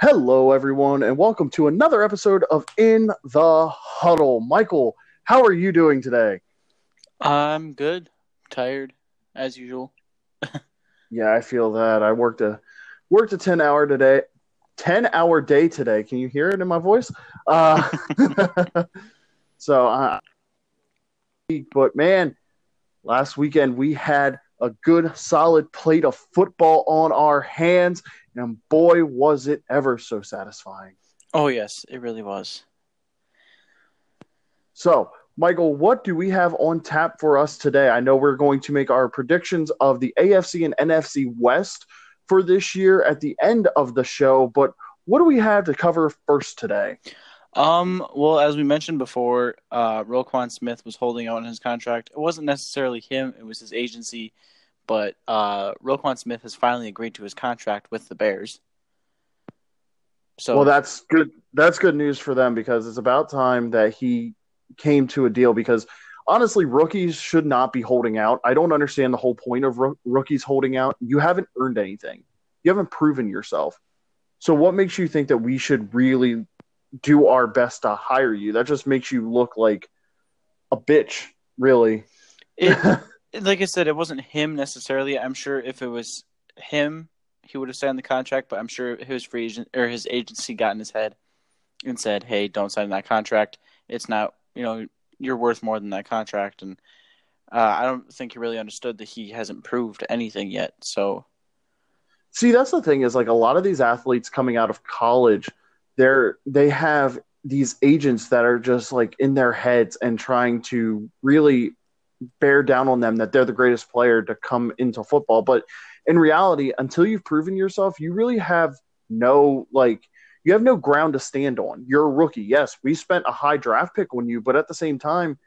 Hello, everyone, and welcome to another episode of In the Huddle. Michael, how are you doing today? I'm good. Tired, as usual. Yeah, I feel that. I worked a worked a ten hour today, ten hour day today. Can you hear it in my voice? Uh, so, uh, but man, last weekend we had a good solid plate of football on our hands, and boy, was it ever so satisfying. Oh yes, it really was. So, Michael, what do we have on tap for us today? I know we're going to make our predictions of the AFC and NFC West for this year at the end of the show, but what do we have to cover first today? Um, well, as we mentioned before, uh, Roquan Smith was holding out on his contract. It wasn't necessarily him; it was his agency. But uh, Roquan Smith has finally agreed to his contract with the Bears. So, well, that's good. That's good news for them because it's about time that he came to a deal. Because honestly, rookies should not be holding out. I don't understand the whole point of roo- rookies holding out. You haven't earned anything. You haven't proven yourself. So, what makes you think that we should really do our best to hire you? That just makes you look like a bitch, really. it, like I said, it wasn't him necessarily. I'm sure if it was him, he would have signed the contract. But I'm sure his free agent or his agency got in his head and said, "Hey, don't sign that contract. It's not, you know, you're worth more than that contract." And uh, I don't think he really understood that he hasn't proved anything yet. So See, that's the thing is like a lot of these athletes coming out of college, they're they have these agents that are just like in their heads and trying to really bear down on them that they're the greatest player to come into football. But in reality, until you've proven yourself, you really have no like you have no ground to stand on. You're a rookie. Yes, we spent a high draft pick on you, but at the same time,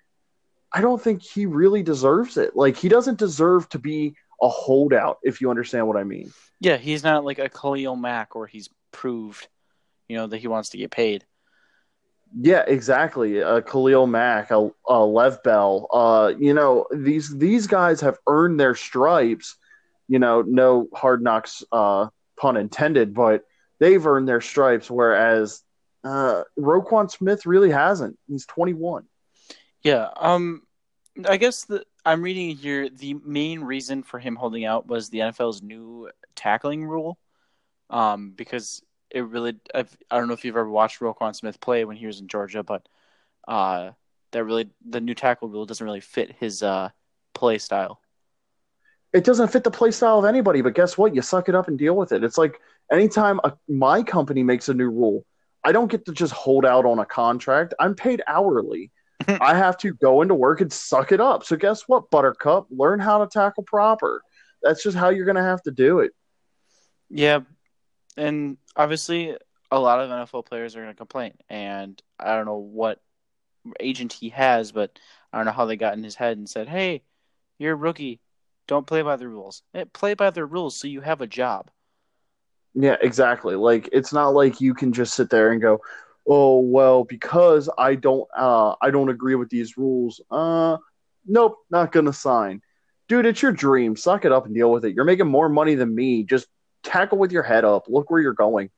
I don't think he really deserves it. Like he doesn't deserve to be a holdout, if you understand what I mean. yeah, he's not like a Khalil Mack where he's proved, you know, that he wants to get paid. Yeah, exactly. Uh, Khalil Mack, uh, uh, Lev Bell. Uh, you know these these guys have earned their stripes. You know, no hard knocks, uh, pun intended, but they've earned their stripes. Whereas uh, Roquan Smith really hasn't. He's 21. Yeah. Um, I guess the I'm reading here the main reason for him holding out was the NFL's new tackling rule. Um, because it really I've, I don't know if you've ever watched Roquan Smith play when he was in Georgia, but uh, that really the new tackle rule doesn't really fit his uh play style. It doesn't fit the play style of anybody, but guess what? You suck it up and deal with it. It's like anytime a, my company makes a new rule, I don't get to just hold out on a contract. I'm paid hourly. I have to go into work and suck it up. So guess what, Buttercup? Learn how to tackle proper. That's just how you're going to have to do it. Yeah, and obviously a lot of NFL players are going to complain, and I don't know what agent he has, but I don't know how they got in his head and said, "Hey, you're a rookie, don't play by the rules. Eh, play by the rules so you have a job." Yeah, exactly. Like it's not like you can just sit there and go, "Oh, well, because I don't uh I don't agree with these rules. Uh nope, not to sign." Dude, it's your dream. Suck it up and deal with it. You're making more money than me. Just tackle with your head up. Look where you're going.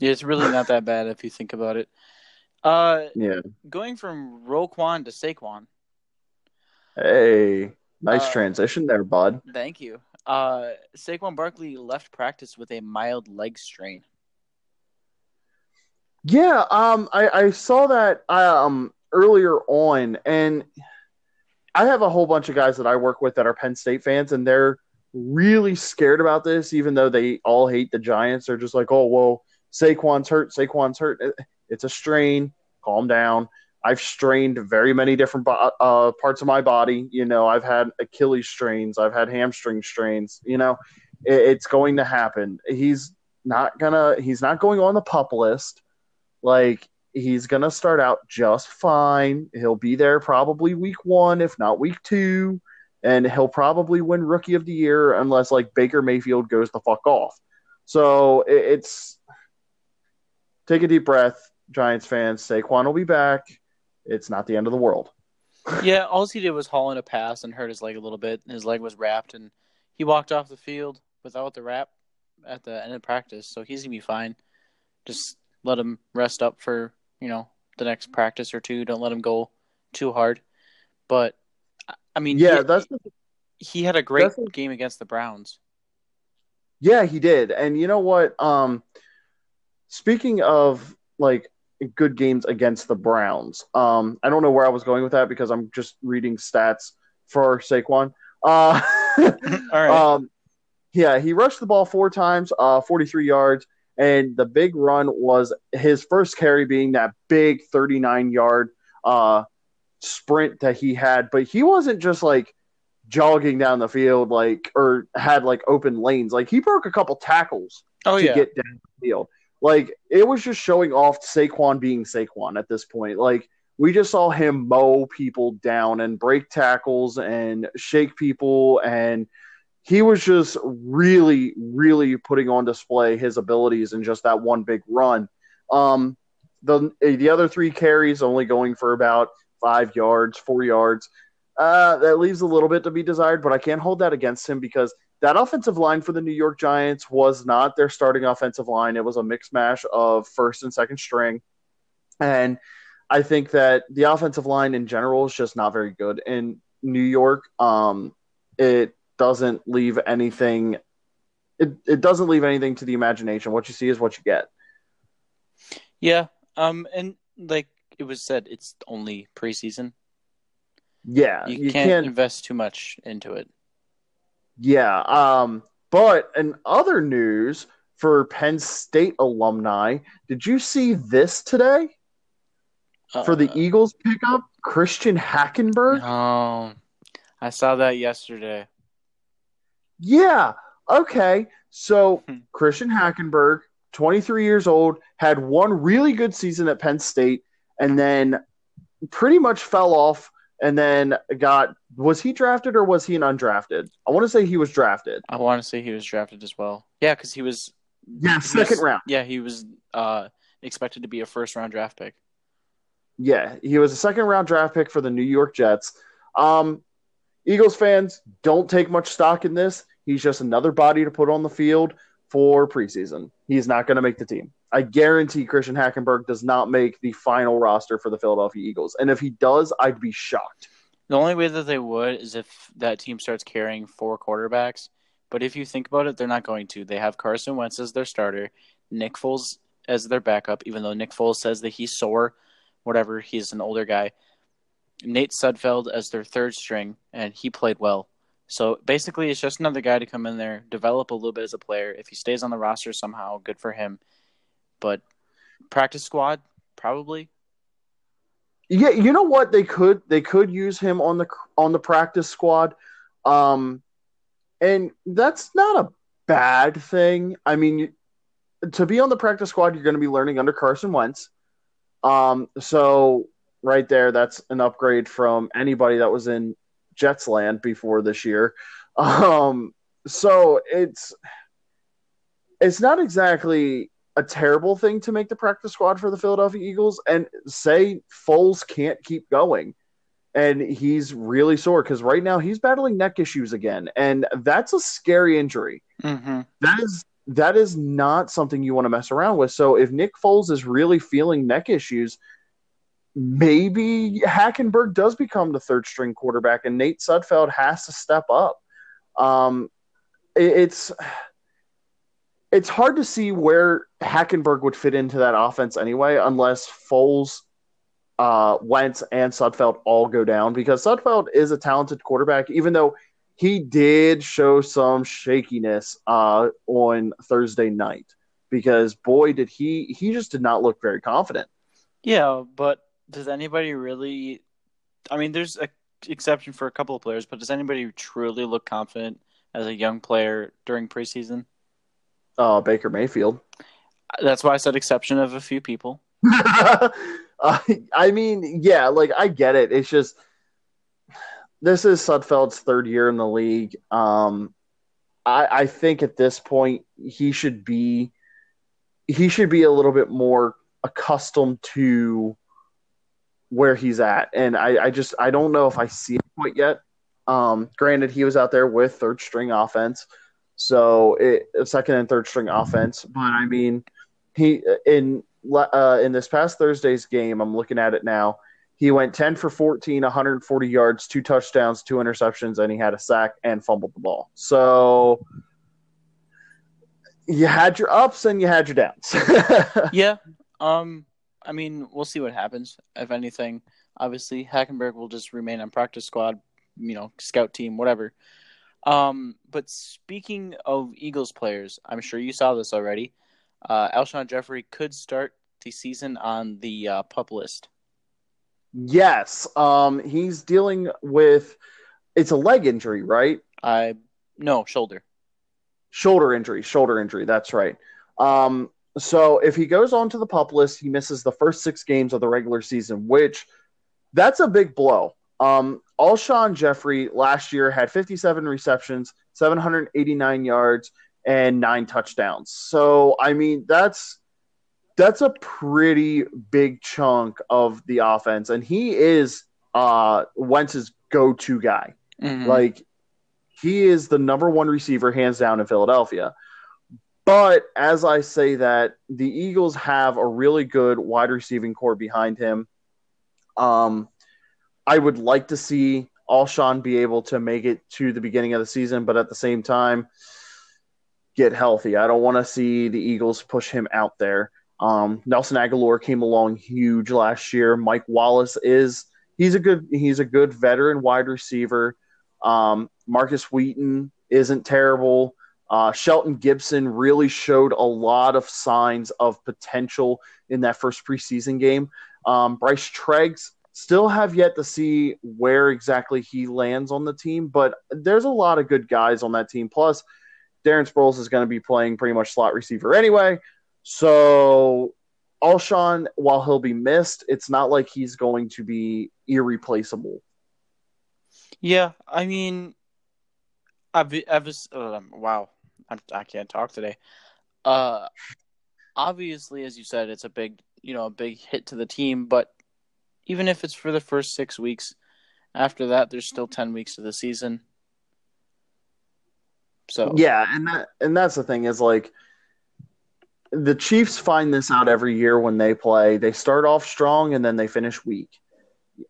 Yeah, it's really not that bad if you think about it. Uh, Yeah. going from Roquan to Saquon. Hey, nice Uh, transition there, bud. Thank you. Uh, Saquon Barkley left practice with a mild leg strain. Yeah, um, I, I saw that um earlier on, and I have a whole bunch of guys that I work with that are Penn State fans, and they're really scared about this, even though they all hate the Giants. They're just like, oh well, Saquon's hurt, Saquon's hurt. It's a strain. Calm down. I've strained very many different uh, parts of my body. You know, I've had Achilles strains, I've had hamstring strains. You know, it, it's going to happen. He's not gonna. He's not going on the pup list. Like he's gonna start out just fine. He'll be there probably week one, if not week two, and he'll probably win Rookie of the Year unless like Baker Mayfield goes the fuck off. So it, it's take a deep breath, Giants fans. Saquon will be back. It's not the end of the world. Yeah, all he did was haul in a pass and hurt his leg a little bit. His leg was wrapped, and he walked off the field without the wrap at the end of practice. So he's gonna be fine. Just let him rest up for you know the next practice or two. Don't let him go too hard. But I mean, Yeah, he, that's he had a great that's- game against the Browns. Yeah, he did. And you know what? Um, speaking of like good games against the Browns, um, I don't know where I was going with that because I'm just reading stats for Saquon. Uh, All right. um, yeah, he rushed the ball four times, uh, 43 yards, and the big run was his first carry being that big 39 yard uh, sprint that he had. But he wasn't just like jogging down the field like or had like open lanes. Like he broke a couple tackles oh to yeah. get down the field. Like it was just showing off Saquon being Saquon at this point. Like we just saw him mow people down and break tackles and shake people and he was just really really putting on display his abilities in just that one big run. Um the the other three carries only going for about 5 yards, 4 yards. Uh, that leaves a little bit to be desired, but I can't hold that against him because that offensive line for the New York Giants was not their starting offensive line. It was a mix mash of first and second string. And I think that the offensive line in general is just not very good in New York. Um, it doesn't leave anything. It, it doesn't leave anything to the imagination. What you see is what you get. Yeah. Um. And like it was said, it's only preseason. Yeah, You, can't, invest too much into it. Yeah. Um, but in other news for Penn State alumni, did you see this today for the Uh, Eagles pickup? Christian Hackenberg? Oh, I saw that yesterday. Yeah. Okay. So Hmm. Christian Hackenberg, 23 years old, had one really good season at Penn State and then pretty much fell off and then got was he drafted or was he an undrafted? I want to say he was drafted. I want to say he was drafted as well. Yeah, because he was. Yeah, he was- second round. Yeah, he was uh, expected to be a first round draft pick. Yeah, he was a second round draft pick for the New York Jets. Um, Eagles fans don't take much stock in this. He's just another body to put on the field for preseason. He's not going to make the team. I guarantee Christian Hackenberg does not make the final roster for the Philadelphia Eagles. And if he does, I'd be shocked. The only way that they would is if that team starts carrying four quarterbacks. But if you think about it, they're not going to. They have Carson Wentz as their starter, Nick Foles as their backup, even though Nick Foles says that he's sore, whatever, he's an older guy. Nate Sudfeld as their third string, and he played well. So basically, it's just another guy to come in there, develop a little bit as a player. If he stays on the roster somehow, good for him. But practice squad, probably. Yeah, you know what? They could they could use him on the on the practice squad. Um and that's not a bad thing. I mean, to be on the practice squad, you're going to be learning under Carson Wentz. Um so right there that's an upgrade from anybody that was in Jets land before this year. Um so it's it's not exactly a terrible thing to make the practice squad for the Philadelphia Eagles and say Foles can't keep going and he's really sore because right now he's battling neck issues again and that's a scary injury. Mm-hmm. that is that is not something you want to mess around with. So if Nick Foles is really feeling neck issues maybe Hackenberg does become the third string quarterback and Nate Sudfeld has to step up. Um it- it's it's hard to see where Hackenberg would fit into that offense anyway, unless Foles, uh, Wentz, and Sudfeld all go down because Sudfeld is a talented quarterback, even though he did show some shakiness uh, on Thursday night. Because boy, did he he just did not look very confident. Yeah, but does anybody really? I mean, there's an exception for a couple of players, but does anybody truly look confident as a young player during preseason? Uh, Baker Mayfield. That's why I said exception of a few people. uh, I mean, yeah, like I get it. It's just this is Sudfeld's third year in the league. Um, I, I think at this point he should be he should be a little bit more accustomed to where he's at, and I, I just I don't know if I see it quite yet. Um, granted, he was out there with third string offense, so it second and third string offense, but I mean he in uh, in this past Thursday's game, I'm looking at it now. He went 10 for 14, 140 yards, two touchdowns, two interceptions, and he had a sack and fumbled the ball. So you had your ups and you had your downs. yeah. Um. I mean, we'll see what happens. If anything, obviously Hackenberg will just remain on practice squad, you know, scout team, whatever. Um. But speaking of Eagles players, I'm sure you saw this already. Uh, Alshon Jeffery could start the season on the uh, pup list. Yes. Um. He's dealing with. It's a leg injury, right? I no shoulder shoulder injury, shoulder injury. That's right. Um, so if he goes on to the pup list, he misses the first six games of the regular season, which that's a big blow. Um, Alshon Jeffery last year had 57 receptions, 789 yards, and nine touchdowns. So I mean that's that's a pretty big chunk of the offense, and he is uh Wentz's go-to guy. Mm-hmm. Like he is the number one receiver, hands down, in Philadelphia. But as I say that, the Eagles have a really good wide receiving corps behind him. Um, I would like to see Alshon be able to make it to the beginning of the season, but at the same time, get healthy. I don't want to see the Eagles push him out there. Um, Nelson Agholor came along huge last year. Mike Wallace is he's a good he's a good veteran wide receiver. Um, Markus Wheaton isn't terrible. Uh, Shelton Gibson really showed a lot of signs of potential in that first preseason game. Um, Bryce Treggs still have yet to see where exactly he lands on the team, but there's a lot of good guys on that team. Plus, Darren Sproles is going to be playing pretty much slot receiver anyway. So, Alshon, while he'll be missed, it's not like he's going to be irreplaceable. Yeah, I mean, I've, um, wow, I'm, I can not talk today. Uh, obviously, as you said, it's a big, you know, a big hit to the team. But even if it's for the first six weeks, after that, there's still ten weeks of the season. So yeah, and that and that's the thing is like the Chiefs find this out every year when they play. They start off strong and then they finish weak.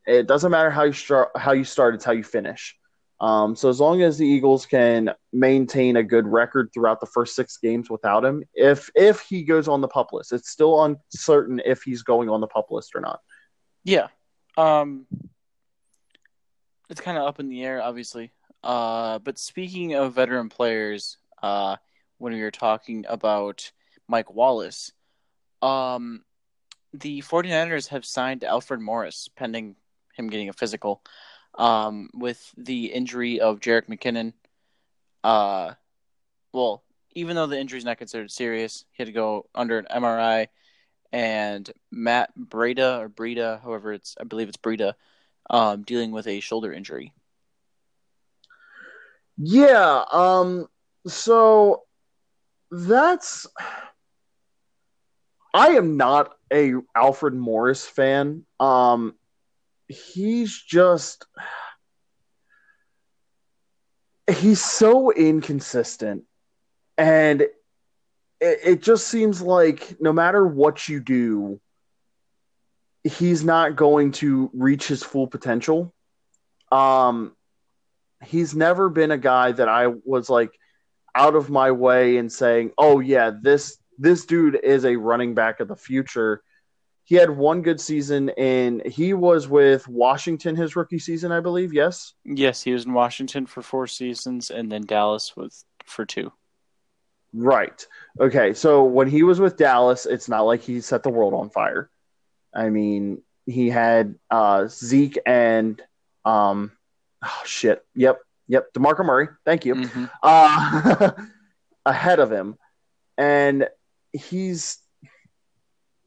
It doesn't matter how you start. How you start, it's how you finish. Um, so as long as the Eagles can maintain a good record throughout the first six games without him, if if he goes on the pup list, it's still uncertain if he's going on the pup list or not. Yeah, um, it's kind of up in the air, obviously. Uh, but speaking of veteran players, uh, when we were talking about Mike Wallace, um, the 49ers have signed Alfred Morris pending him getting a physical. Um, with the injury of Jerick McKinnon, uh, well, even though the injury is not considered serious, he had to go under an MRI. And Matt Breida or Breda, however it's, I believe it's Breda, um, dealing with a shoulder injury. Yeah. Um. So that's I am not a Alfred Morris fan. Um, he's just he's so inconsistent, and it, it just seems like no matter what you do, he's not going to reach his full potential. Um, he's never been a guy that I was like out of my way and saying, "Oh yeah, this this dude is a running back of the future. He had one good season, and he was with Washington his rookie season, I believe. Yes. Yes, he was in Washington for four seasons, and then Dallas with for two. Right. Okay. So when he was with Dallas, it's not like he set the world on fire. I mean, he had uh, Zeke and um, oh, shit. Yep. Yep. Demarco Murray. Thank you. Mm-hmm. Uh, ahead of him, and he's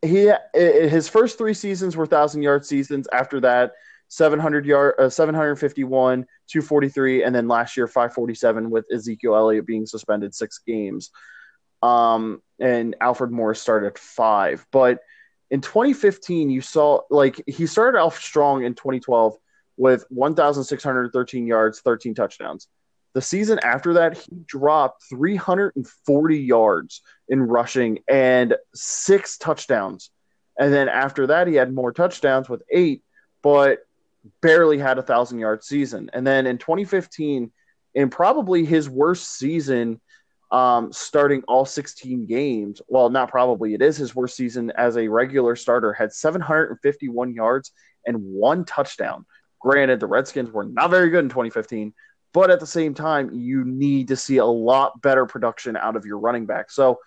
he his first three seasons were thousand yard seasons. After that, seven hundred yard, uh, seven hundred fifty one, two forty three, and then last year five forty seven with Ezekiel Elliott being suspended six games. Um, and Alfred Morris started five, but in 2015 you saw like he started off strong in 2012 with 1,613 yards, 13 touchdowns. The season after that, he dropped 340 yards in rushing and six touchdowns. And then after that, he had more touchdowns with eight, but barely had a thousand yard season. And then in 2015, in probably his worst season, um, starting all 16 games. Well, not probably, it is his worst season as a regular starter, had 751 yards and one touchdown. Granted, the Redskins were not very good in 2015, but at the same time, you need to see a lot better production out of your running back. So,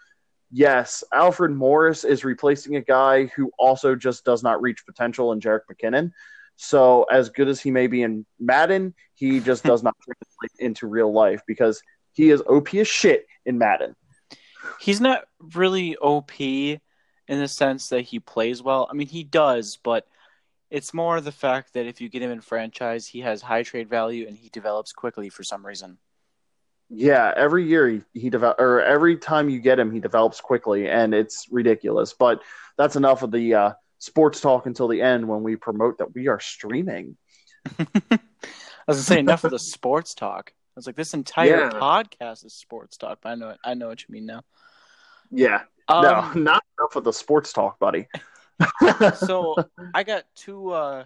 yes, Alfred Morris is replacing a guy who also just does not reach potential in Jerick McKinnon. So, as good as he may be in Madden, he just does not translate into real life because he is OP as shit in Madden. He's not really OP in the sense that he plays well. I mean, he does, but it's more the fact that if you get him in franchise, he has high trade value and he develops quickly for some reason. Yeah, every year he, he develop or every time you get him, he develops quickly, and it's ridiculous. But that's enough of the uh, sports talk until the end when we promote that we are streaming. I was gonna say enough of the sports talk. I was like, this entire yeah. podcast is sports talk. But I know, I know what you mean now. Yeah, um, no, not enough of the sports talk, buddy. so I got two, uh,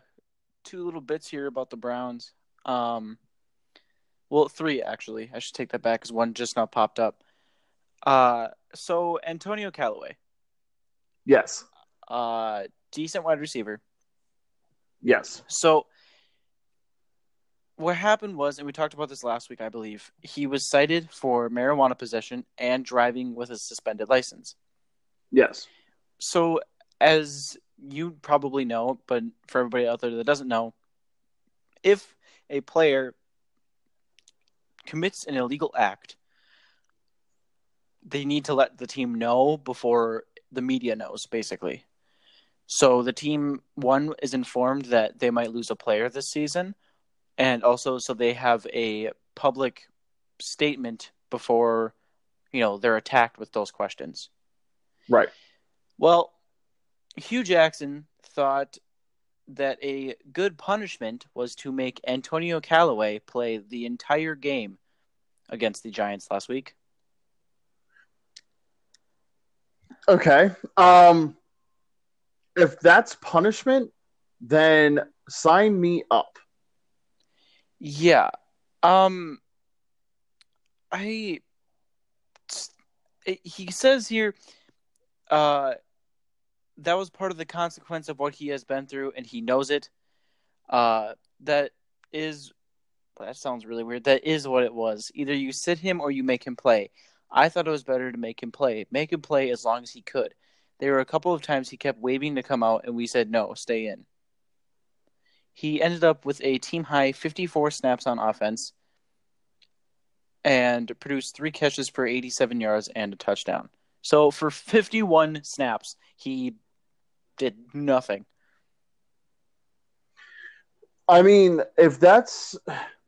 two little bits here about the Browns. Um, well, three actually. I should take that back because one just now popped up. Uh, so Antonio Callaway. Yes. Uh, decent wide receiver. Yes. So what happened was, and we talked about this last week, I believe, he was cited for marijuana possession and driving with a suspended license. Yes. So, as you probably know, but for everybody out there that doesn't know, if a player commits an illegal act, they need to let the team know before the media knows, basically. So the team one is informed that they might lose a player this season, and also so they have a public statement before you know they're attacked with those questions. Right. Well, Hue Jackson thought that a good punishment was to make Antonio Callaway play the entire game against the Giants last week. Okay. Um if that's punishment, then sign me up. Yeah. Um I he says here uh that was part of the consequence of what he has been through and he knows it. Uh that is that sounds really weird. That is what it was. Either you sit him or you make him play. I thought it was better to make him play. Make him play as long as he could. There were a couple of times he kept waving to come out and we said no, stay in. He ended up with a team high 54 snaps on offense and produced three catches for 87 yards and a touchdown. So for 51 snaps, he did nothing. I mean, if that's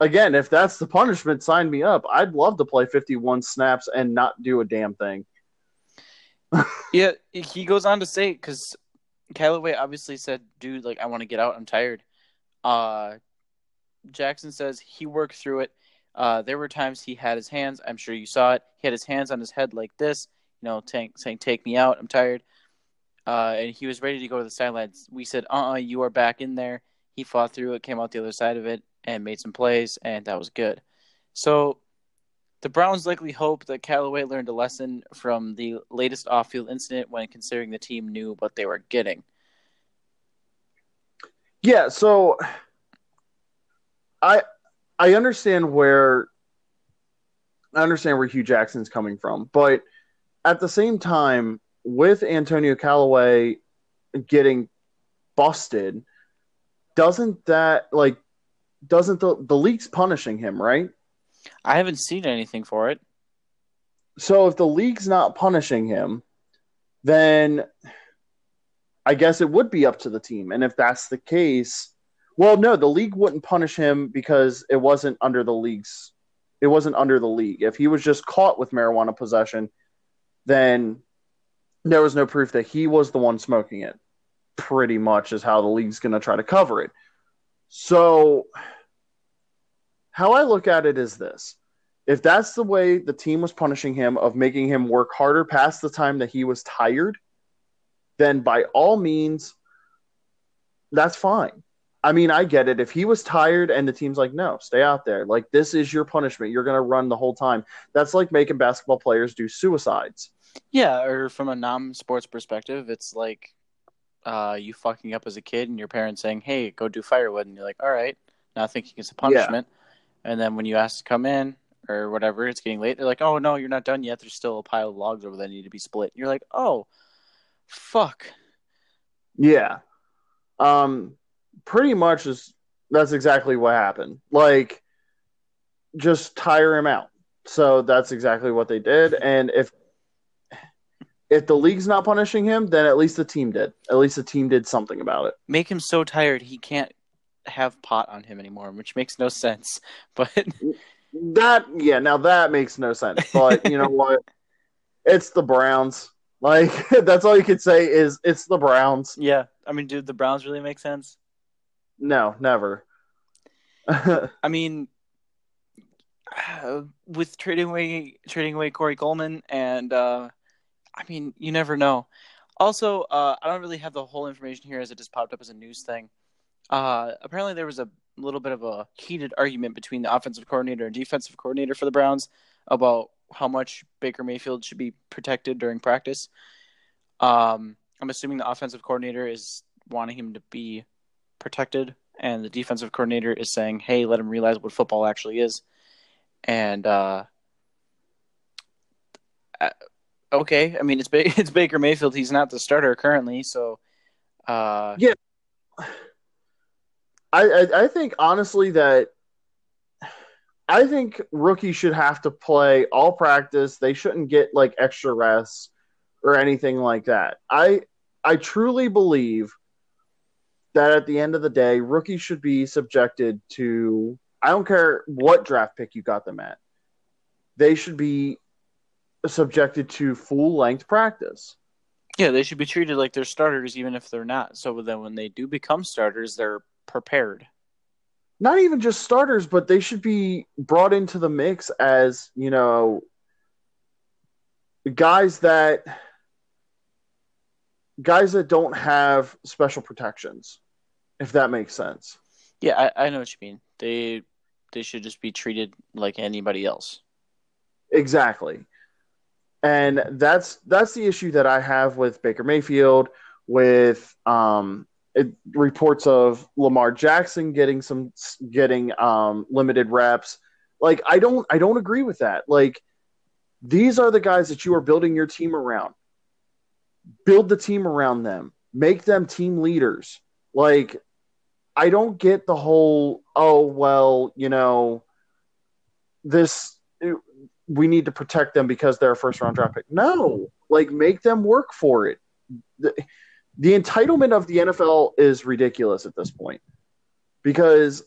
again, if that's the punishment, sign me up. I'd love to play 51 snaps and not do a damn thing. Yeah, he goes on to say because Callaway obviously said, "Dude, like I want to get out. I'm tired." Uh, Jackson says he worked through it. Uh, there were times he had his hands. I'm sure you saw it. He had his hands on his head like this, you know, tank, saying, "Take me out. I'm tired." Uh, and he was ready to go to the sidelines. We said, "Uh, uh you are back in there." He fought through it, came out the other side of it, and made some plays, and that was good. So, the Browns likely hope that Callaway learned a lesson from the latest off-field incident when considering the team knew what they were getting. Yeah, so I I understand where I understand where Hue Jackson's coming from, but at the same time, with Antonio Callaway getting busted, doesn't that like doesn't the the league's punishing him, right? I haven't seen anything for it. So if the league's not punishing him, then I guess it would be up to the team. And if that's the case, well, no, the league wouldn't punish him because it wasn't under the league's. It wasn't under the league. If he was just caught with marijuana possession, then there was no proof that he was the one smoking it. Pretty much is how the league's going to try to cover it. So, how I look at it is this: If that's the way the team was punishing him of making him work harder past the time that he was tired, then by all means, that's fine. I mean, I get it. If he was tired and the team's like, no, stay out there. Like, this is your punishment. You're going to run the whole time. That's like making basketball players do suicides. Yeah, or from a non-sports perspective, it's like uh, you fucking up as a kid and your parents saying, "Hey, go do firewood," and you're like, "All right," not thinking it's a punishment. Yeah. And then when you ask to come in or whatever, it's getting late. They're like, "Oh no, you're not done yet. There's still a pile of logs over there that need to be split." And you're like, "Oh, fuck." Yeah. Um, pretty much is that's exactly what happened. Like, just tire him out. So that's exactly what they did. And if if the league's not punishing him, then at least the team did. At least the team did something about it. Make him so tired he can't have pot on him anymore, which makes no sense. But that yeah, now that makes no sense. But you know what? It's the Browns. Like that's all you could say is it's the Browns. Yeah. I mean, dude, the Browns really make sense? No, never. I mean, uh, with trading away trading away Corey Coleman and uh, I mean, you never know. Also, uh, I don't really have the whole information here as it just popped up as a news thing. Uh, apparently, there was a little bit of a heated argument between the offensive coordinator and defensive coordinator for the Browns about how much Baker Mayfield should be protected during practice. Um, I'm assuming the offensive coordinator is wanting him to be protected, and the defensive coordinator is saying, "Hey, let him realize what football actually is." And uh, okay. I mean, it's it's Baker Mayfield. He's not the starter currently, so uh, yeah. I, I I think honestly that I think rookies should have to play all practice. They shouldn't get like extra rests or anything like that. I I truly believe that at the end of the day, rookies should be subjected to I don't care what draft pick you got them at. They should be subjected to full length practice. Yeah, they should be treated like they're starters, even if they're not. So then, when they do become starters, they're prepared. Not even just starters, but they should be brought into the mix as you know guys that guys that don't have special protections, if that makes sense. Yeah, I, I know what you mean. They they should just be treated like anybody else. Exactly and that's that's the issue that I have with Baker Mayfield, with um, it, reports of Lamar Jackson getting some getting um, limited reps. Like I don't I don't agree with that. Like these are the guys that you are building your team around. Build the team around them. Make them team leaders. Like I don't get the whole oh well, you know, this we need to protect them because they're a first round draft pick. No, like make them work for it. The, entitlement of the NFL is ridiculous at this point because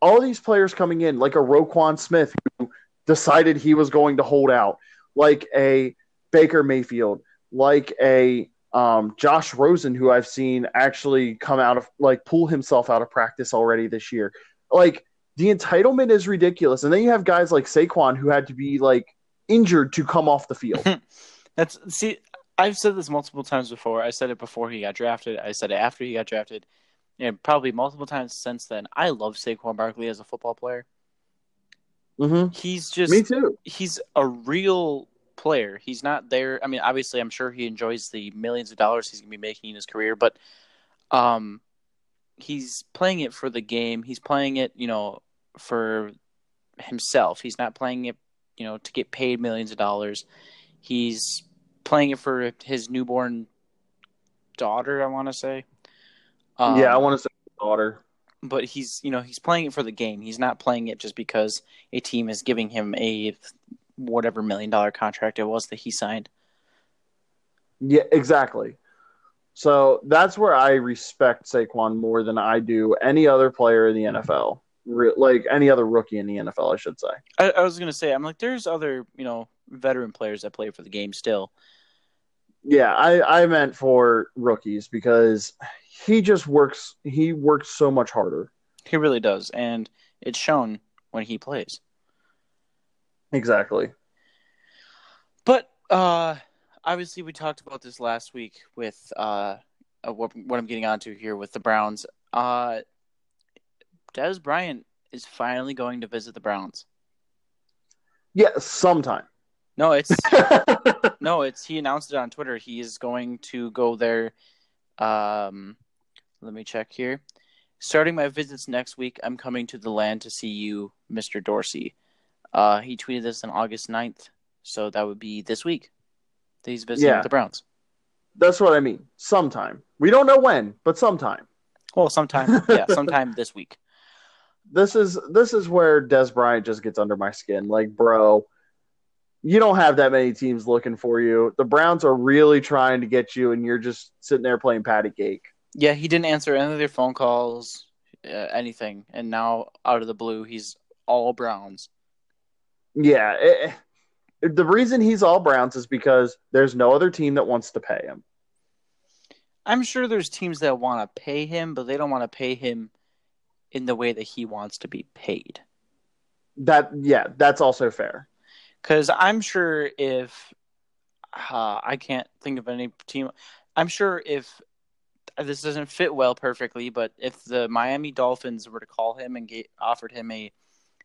all these players coming in, like a Roquan Smith who decided he was going to hold out, like a Baker Mayfield, like a um, Josh Rosen, who I've seen actually come out of like pull himself out of practice already this year. Like the entitlement is ridiculous. And then you have guys like Saquon who had to be like injured to come off the field. That's see, I've said this multiple times before. I said it before he got drafted. I said it after he got drafted, and probably multiple times since then. I love Saquon Barkley as a football player. Mm-hmm. He's just me too. He's a real player. He's not there. I mean, obviously, I'm sure he enjoys the millions of dollars he's gonna be making in his career, but um, he's playing it for the game. He's playing it, you know, for himself. He's not playing it, you know, to get paid millions of dollars. He's playing it for his newborn daughter. I want to say. Um, yeah, I want to say daughter. But he's, you know, he's playing it for the game. He's not playing it just because a team is giving him a whatever million dollar contract it was that he signed. Yeah, exactly. So that's where I respect Saquon more than I do any other player in the NFL, like any other rookie in the NFL, I should say. I, I was gonna say, I'm like, there's other, you know, veteran players that play for the game still. Yeah, I I meant for rookies because he just works. He works so much harder. He really does, and it's shown when he plays. Exactly. But uh, obviously, we talked about this last week with uh, uh, what, what I'm getting onto here with the Browns. Uh, Dez Bryant is finally going to visit the Browns. Yeah, sometime. No, it's no, it's he announced it on Twitter. He is going to go there. Um, let me check here. Starting my visits next week, I'm coming to the land to see you, Mr. Dorsey. Uh, he tweeted this on August 9th, so that would be this week. That he's visiting Yeah. the Browns. That's what I mean. Sometime. We don't know when, but sometime. Well, sometime, yeah, sometime this week. This is this is where Dez Bryant just gets under my skin. Like, bro, you don't have that many teams looking for you. The Browns are really trying to get you, and you're just sitting there playing patty cake. Yeah, he didn't answer any of their phone calls, uh, anything, and now out of the blue, he's all Browns. Yeah, it- the reason he's all Browns is because there's no other team that wants to pay him. I'm sure there's teams that want to pay him, but they don't want to pay him in the way that he wants to be paid. That yeah, that's also fair. Because I'm sure if uh, I can't think of any team, I'm sure if this doesn't fit well perfectly, but if the Miami Dolphins were to call him and get, offered him a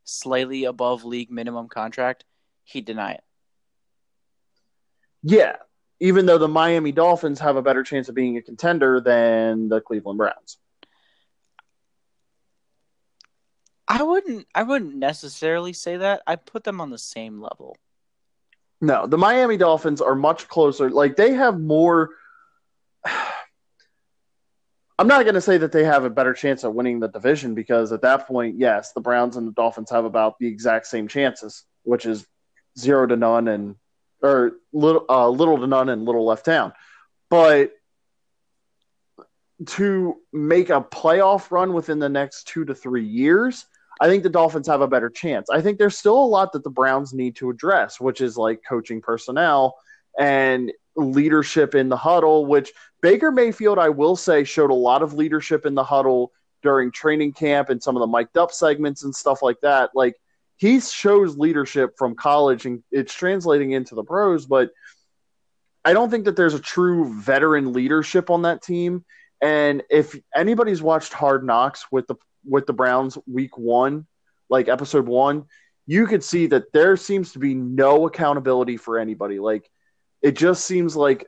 slightly above league minimum contract, he'd deny it. Yeah, even though the Miami Dolphins have a better chance of being a contender than the Cleveland Browns. I wouldn't. I wouldn't necessarily say that. I put them on the same level. No, the Miami Dolphins are much closer. Like they have more. I'm not going to say that they have a better chance of winning the division because at that point, yes, the Browns and the Dolphins have about the exact same chances, which is zero to none and or little uh, little to none and little left down. But to make a playoff run within the next two to three years, I think the Dolphins have a better chance. I think there's still a lot that the Browns need to address, which is like coaching personnel and leadership in the huddle, which Baker Mayfield, I will say, showed a lot of leadership in the huddle during training camp and some of the mic'd up segments and stuff like that. Like he shows leadership from college and it's translating into the pros, but I don't think that there's a true veteran leadership on that team. And if anybody's watched Hard Knocks with the with the Browns week one, like episode one, you could see that there seems to be no accountability for anybody. Like it just seems like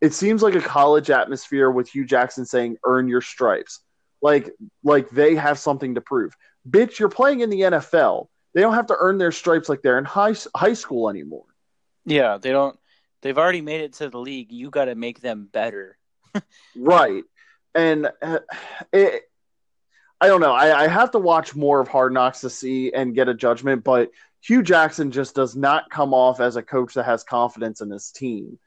it seems like a college atmosphere with Hue Jackson saying earn your stripes. Like like they have something to prove. Bitch, you're playing in the NFL. They don't have to earn their stripes like they're in high high school anymore. Yeah, they don't. They've already made it to the league. You got to make them better. Right. And uh, it, I don't know. I, I have to watch more of Hard Knocks to see and get a judgment, but Hue Jackson just does not come off as a coach that has confidence in his team.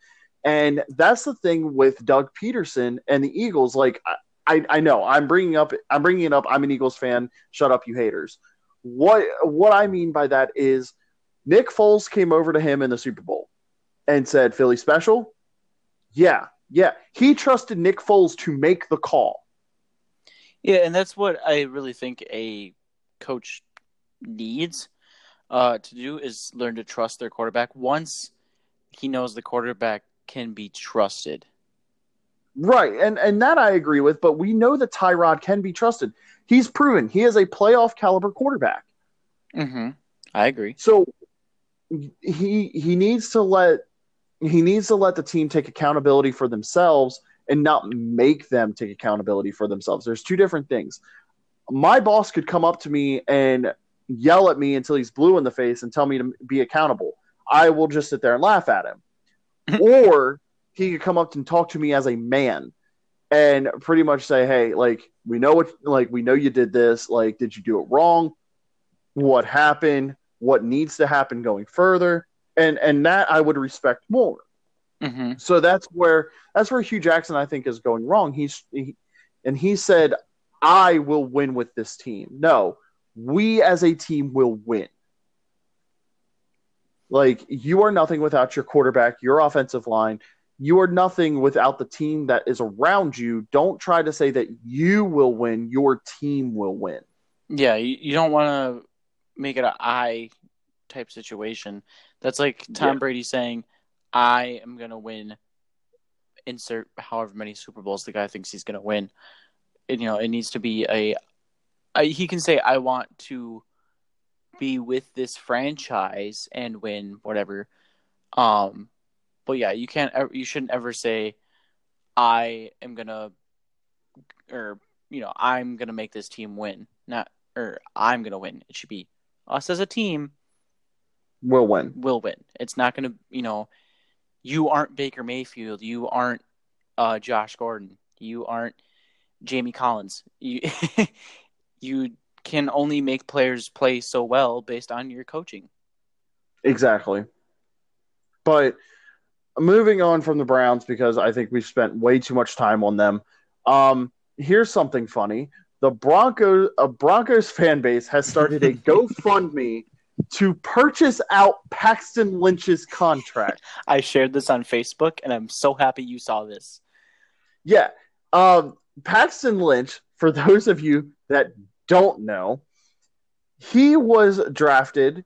And that's the thing with Doug Pederson and the Eagles. Like, I, I know I'm bringing up, I'm bringing it up. I'm an Eagles fan. Shut up, you haters. What, what I mean by that is Nick Foles came over to him in the Super Bowl and said, Philly special? Yeah, yeah, he trusted Nick Foles to make the call. Yeah, and that's what I really think a coach needs uh, to do is learn to trust their quarterback once he knows the quarterback can be trusted. Right, and and that I agree with, but we know that Tyrod can be trusted. He's proven he is a playoff caliber quarterback. Mm-hmm. I agree. So he he needs to let he needs to let the team take accountability for themselves and not make them take accountability for themselves. There's two different things. My boss could come up to me and yell at me until he's blue in the face and tell me to be accountable. I will just sit there and laugh at him. or he could come up and talk to me as a man and pretty much say, "Hey, like we know what like we know you did this. Like did you do it wrong? What happened? What needs to happen going further?" And and that I would respect more. Mm-hmm. So that's where that's where Hue Jackson I think is going wrong. He's he, and he said, "I will win with this team." No, we as a team will win. Like you are nothing without your quarterback, your offensive line. You are nothing without the team that is around you. Don't try to say that you will win. Your team will win. Yeah, you, don't want to make it an I type type situation. That's like Tom Yeah. Brady saying, "I am gonna win." Insert however many Super Bowls the guy thinks he's gonna win. And, you know, it needs to be a. a he can say, "I want to be with this franchise and win whatever." Um, but yeah, you can't. You shouldn't ever say, "I am gonna," or you know, "I'm gonna make this team win." Not or I'm gonna win. It should be us as a team Will win. will win. It's not gonna, you know, you aren't Baker Mayfield. You aren't uh, Josh Gordon. You aren't Jamie Collins. You you can only make players play so well based on your coaching. Exactly. But moving on from the Browns because I think we've spent way too much time on them. Um, here's something funny: the Broncos, a Broncos fan base has started a GoFundMe to purchase out Paxton Lynch's contract. I shared this on Facebook, and I'm so happy you saw this. Yeah. Um, Paxton Lynch, for those of you that don't know, he was drafted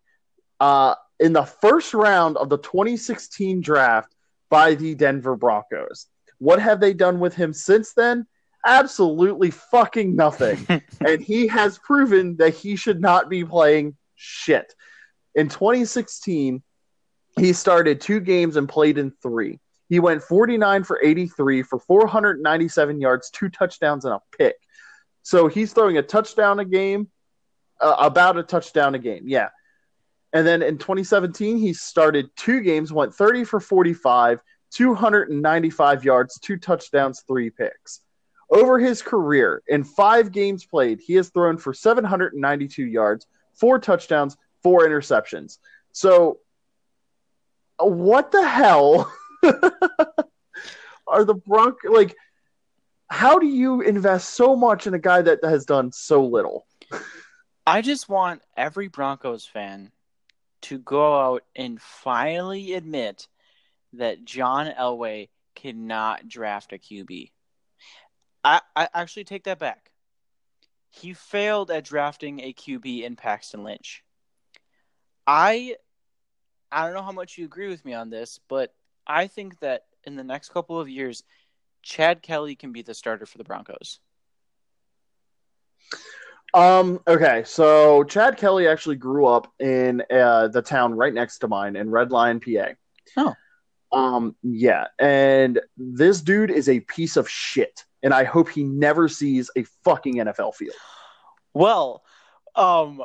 uh, in the first round of the 2016 draft by the Denver Broncos. What have they done with him since then? Absolutely fucking nothing. and he has proven that he should not be playing shit. In 2016, he started two games and played in three. He went 49 for 83 for 497 yards, two touchdowns, and a pick. So he's throwing a touchdown a game, uh, about a touchdown a game. Yeah. And then in 2017, he started two games, went 30 for 45, 295 yards, two touchdowns, three picks. Over his career, in five games played, he has thrown for 792 yards, four touchdowns, four interceptions. So, uh, what the hell are the Broncos like? How do you invest so much in a guy that has done so little? I just want every Broncos fan to go out and finally admit that John Elway cannot draft a QB. I, I actually take that back. He failed at drafting a QB in Paxton Lynch. I I don't know how much you agree with me on this, but I think that in the next couple of years, Chad Kelly can be the starter for the Broncos. Um. Okay. So Chad Kelly actually grew up in uh, the town right next to mine in Red Lion, PA. Oh. Um. Yeah. And this dude is a piece of shit, and I hope he never sees a fucking NFL field. Well, um,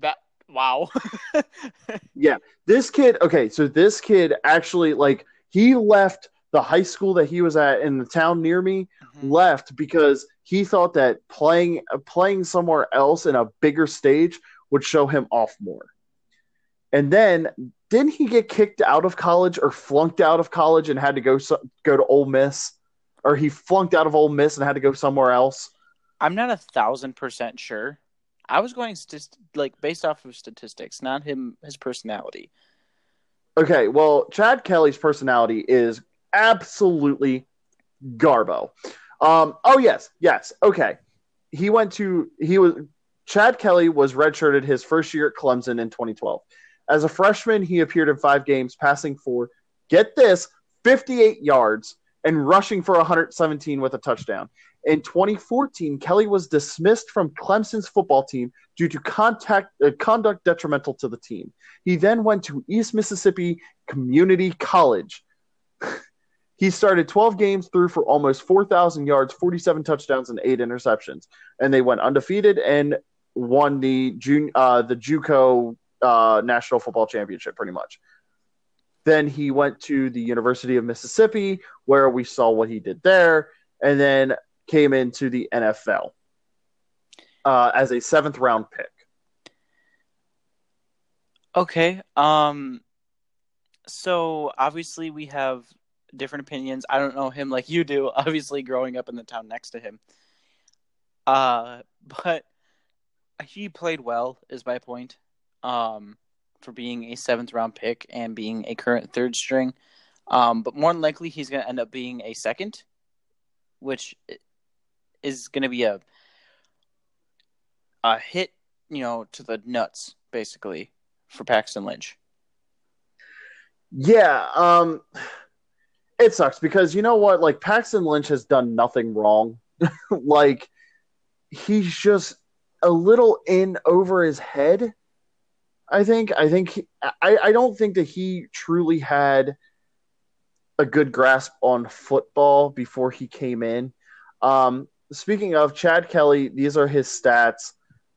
that wow. Yeah. This kid. Okay. So this kid actually like he left the high school that he was at in the town near me left because he thought that playing playing somewhere else in a bigger stage would show him off more. And then didn't he get kicked out of college or flunked out of college and had to go so, go to Ole Miss, or he flunked out of Ole Miss and had to go somewhere else? I'm not a thousand percent sure. I was going st- like based off of statistics, not him his personality. Okay, well, Chad Kelly's personality is absolutely garbo. Um, oh yes, yes. Okay, he went to he was Chad Kelly was redshirted his first year at Clemson in 2012. As a freshman, he appeared in five games, passing for get this 58 yards and rushing for 117 with a touchdown. In 2014, Kelly was dismissed from Clemson's football team due to contact, uh, conduct detrimental to the team. He then went to East Mississippi Community College. he started 12 games threw for almost 4,000 yards, 47 touchdowns, and eight interceptions. And they went undefeated and won the June, uh, the JUCO uh, National Football Championship, pretty much. Then he went to the University of Mississippi, where we saw what he did there, and then came into the NFL uh, as a seventh round pick. Okay. Um so obviously we have different opinions. I don't know him like you do, obviously growing up in the town next to him. Uh but he played well is my point. Um for being a seventh round pick and being a current third string. Um but more than likely he's gonna end up being a second, which is gonna be a a hit, you know, to the nuts, basically, for Paxton Lynch. Yeah, um, it sucks because you know what? Like Paxton Lynch has done nothing wrong. like he's just a little in over his head. I think. I think. I. I don't think that he truly had a good grasp on football before he came in. Um, speaking of Chad Kelly, these are his stats.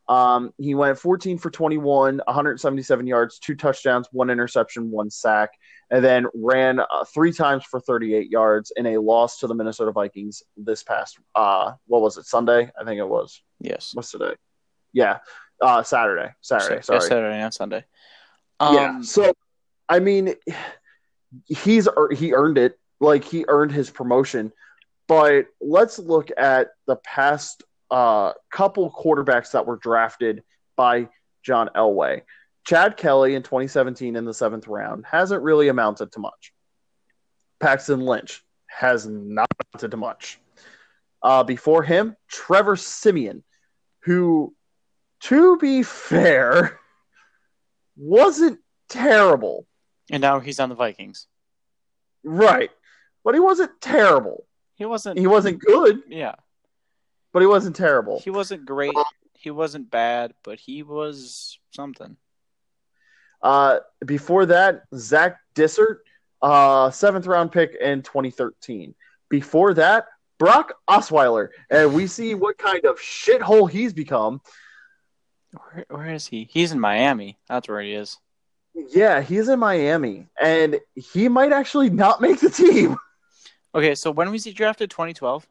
Um, he went 14 for 21, 177 yards, two touchdowns, one interception, one sack, and then ran uh, three times for 38 yards in a loss to the Minnesota Vikings this past, uh, what was it, Sunday? I think it was. Yes. What's today? Yeah, uh, Saturday. Saturday, sorry. Yeah, Saturday and Sunday. yeah, Um, so, I mean, he's he earned it. Like, he earned his promotion. But let's look at the past uh, couple quarterbacks that were drafted by John Elway. Chad Kelly in 2017 in the seventh round hasn't really amounted to much. Paxton Lynch has not amounted to much. Uh, before him, Trevor Siemian, who, to be fair, wasn't terrible. and now he's on the Vikings. Right. But he wasn't terrible. He wasn't. He wasn't good, yeah, but he wasn't terrible. he wasn't great. He wasn't bad, but he was something. Uh, before that, Zac Dysert, uh, seventh round pick in 2013. Before that, Brock Osweiler, and we see what kind of shithole he's become. Where, where is he? He's in Miami. That's where he is. Yeah, he's in Miami, and he might actually not make the team. Okay, so when was he drafted? 2012.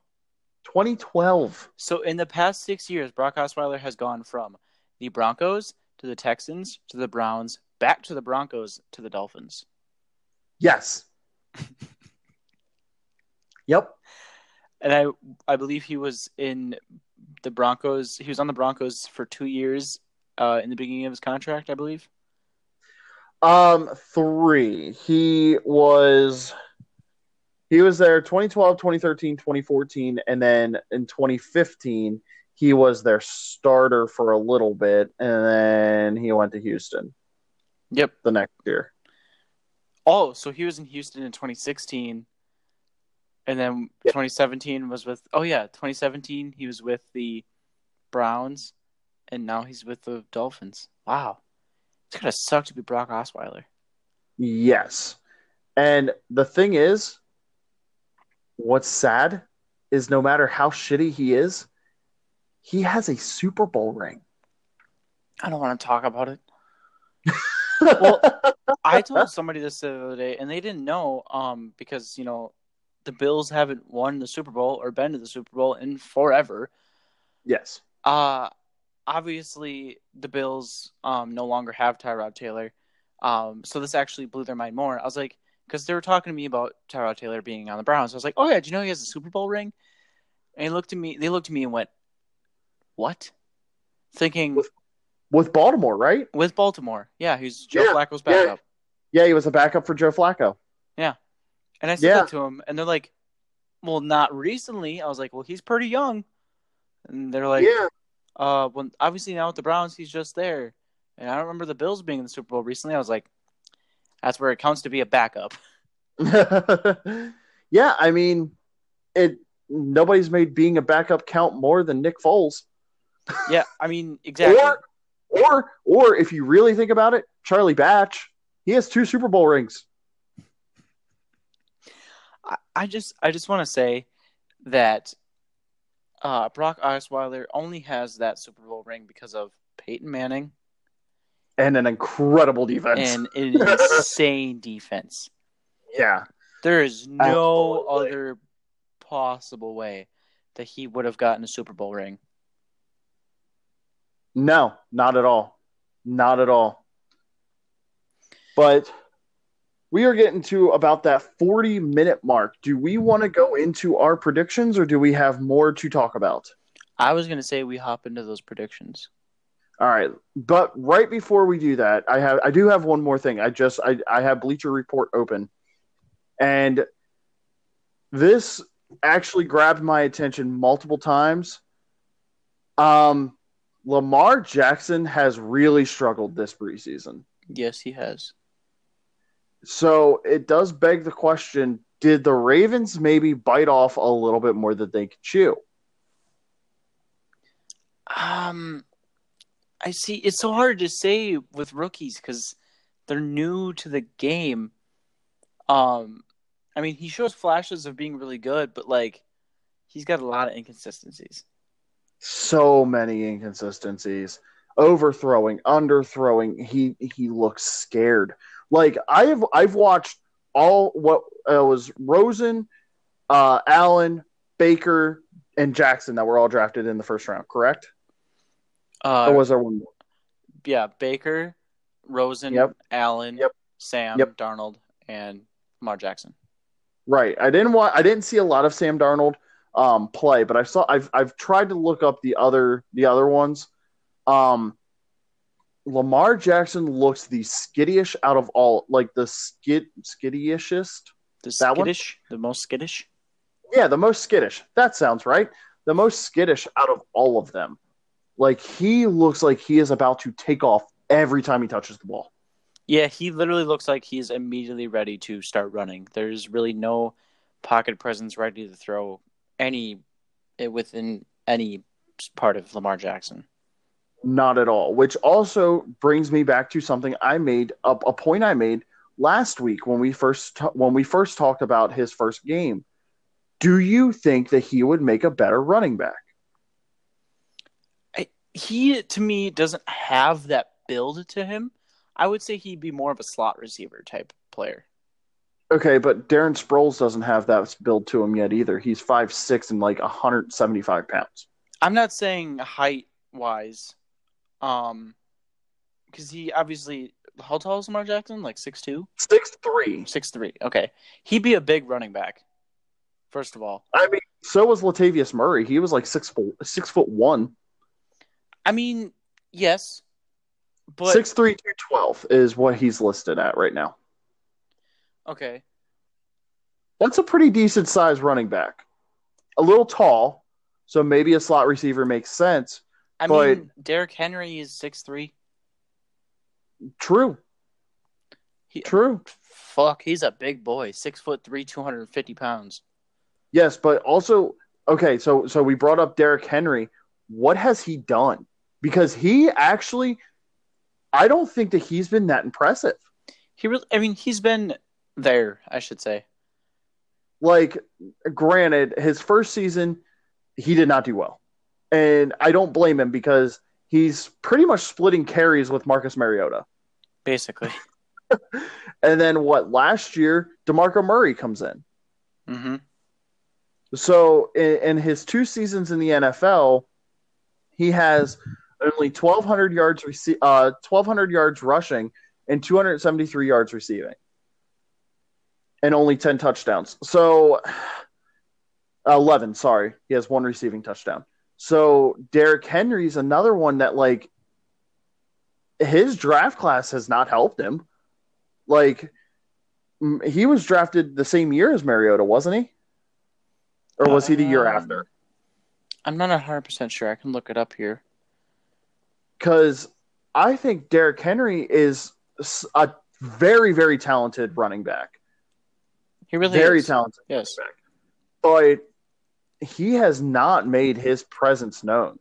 2012. So in the past six years, Brock Osweiler has gone from the Broncos to the Texans to the Browns, back to the Broncos to the Dolphins. Yes. yep. And I I believe he was in the Broncos. He was on the Broncos for two years uh, in the beginning of his contract, I believe. Um, three. He was he was there 2012, 2013, 2014, and then in 2015 he was their starter for a little bit, and then he went to Houston Yep. the next year. Oh, so he was in Houston in 2016, and then Yeah. 2017 was with. Oh yeah, 2017 he was with the Browns, and now he's with the Dolphins. Wow, it's gonna suck to be Brock Osweiler. Yes. And the thing is, what's sad is no matter how shitty he is, he has a Super Bowl ring. I don't want to talk about it. Well, I told somebody this the other day, and they didn't know um, because you know the Bills haven't won the Super Bowl or been to the Super Bowl in forever. yes. Uh obviously the Bills um no longer have Tyrod Taylor. Um so this actually blew their mind more. I was like cuz they were talking to me about Tyrod Taylor being on the Browns. I was like, "Oh yeah, do you know he has a Super Bowl ring?" And he looked at me they looked at me and went, "What?" Thinking with, With Baltimore, right? With Baltimore. Yeah, he's Joe Yeah, Flacco's backup. Yeah, he was a backup for Joe Flacco. And I said Yeah. that to him and they're like, "Well, not recently." I was like, "Well, he's pretty young." And they're like, yeah. Uh, well, obviously now with the Browns, he's just there. And I don't remember the Bills being in the Super Bowl recently. I was like, that's where it counts to be a backup. yeah, I mean, it. Nobody's made being a backup count more than Nick Foles. Yeah, I mean, exactly. Or, or, or if you really think about it, Charlie Batch, he has two Super Bowl rings. I, I just, I just want to say that uh, Brock Osweiler only has that Super Bowl ring because of Peyton Manning and an incredible defense. and an insane defense. yeah, There is no Absolutely. other possible way that he would have gotten a Super Bowl ring. no, not at all, not at all. But we are getting to about that forty-minute mark. Do we want to go into our predictions, or do we have more to talk about? I was going to say we hop into those predictions. All right, but right before we do that, I have I do have one more thing. I just I I have Bleacher Report open, and this actually grabbed my attention multiple times. Um, Lamar Jackson has really struggled this preseason. Yes, he has. So it does beg the question did the Ravens maybe bite off a little bit more than they could chew? Um, I see. It's so hard to say with rookies because they're new to the game. Um, I mean, he shows flashes of being really good, but like, he's got a lot of inconsistencies. So many inconsistencies. Overthrowing, underthrowing. He he looks scared. Like I have I've watched all what uh, was Rosen, uh, Allen, Baker, and Jackson that were all drafted in the first round, correct? Uh, or was there one more? yeah, Baker, Rosen, Yep. Allen, Yep. Sam, Yep. Darnold, and Lamar Jackson. Right. I didn't want. I didn't see a lot of Sam Darnold um, play, but I saw. I've I've tried to look up the other the other ones. Um, Lamar Jackson looks the skittish out of all, like the skid skittieshest. The That one? skittish, the most skittish. Yeah, the most skittish. That sounds right. The most skittish out of all of them. Like he looks like he is about to take off every time he touches the ball. Yeah, he literally looks like he's immediately ready to start running. There's really no pocket presence ready to throw any eh, within any part of Lamar Jackson. Not at all. Which also brings me back to something I made a, a point I made last week when we first ta- when we first talked about his first game. Do you think that he would make a better running back? I, he to me doesn't have that build to him. I would say he'd be more of a slot receiver type player. Okay, but Darren Sproles doesn't have that build to him yet either. He's five six and like 175 pounds. I'm not saying height wise, um, because he obviously how tall is Lamar Jackson? Like six two, Six three. six three. Okay, he'd be a big running back. First of all, I mean, so was Latavius Murray. He was like six foot six foot one. I mean, yes, but Six three two twelve is what he's listed at right now. okay, That's a pretty decent size running back. A little tall, so maybe a slot receiver makes sense. I But- mean, Derrick Henry is six three. True, He, true. fuck, he's a big boy, six foot three, two hundred and fifty pounds. Yes, but also okay. So so we brought up Derrick Henry. What has he done? Because he actually, I don't think that he's been that impressive. He really, I mean, he's been there. I should say. Like, granted, his first season, he did not do well, and I don't blame him because he's pretty much splitting carries with Marcus Mariota. Basically. And then what? Last year, Demarco Murray comes in. hmm So in, in his two seasons in the NFL, he has only 1,200 yards rece- uh, 1,200 yards rushing and 273 yards receiving, and only 10 touchdowns. So 11, sorry, he has one receiving touchdown. So Derrick Henry's another one that like his draft class has not helped him. Like he was drafted the same year as Mariota, wasn't he? Or was he the year Um, after? I'm not hundred percent sure. I can look it up here. Because I think Derrick Henry is a very, very talented running back. He really very is. talented Yes. But he has not made his presence known.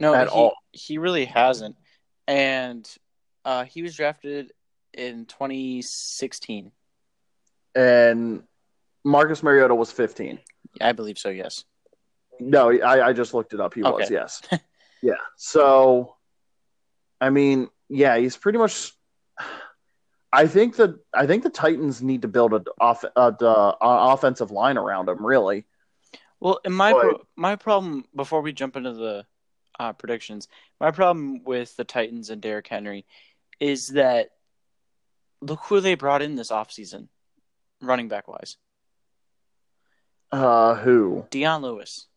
No, At he, all. he really hasn't. And uh, he was drafted in 2016. And Marcus Mariota was 15. I believe so. Yes. No, I, I just looked it up. He was, yes. yeah. So, I mean, yeah, he's pretty much. I think that I think the Titans need to build a off a, a, offensive line around him. Really, Well, and my But- my problem before we jump into the uh, predictions, my problem with the Titans and Derrick Henry is that look who they brought in this offseason, running back wise. uh, who? Dion Lewis.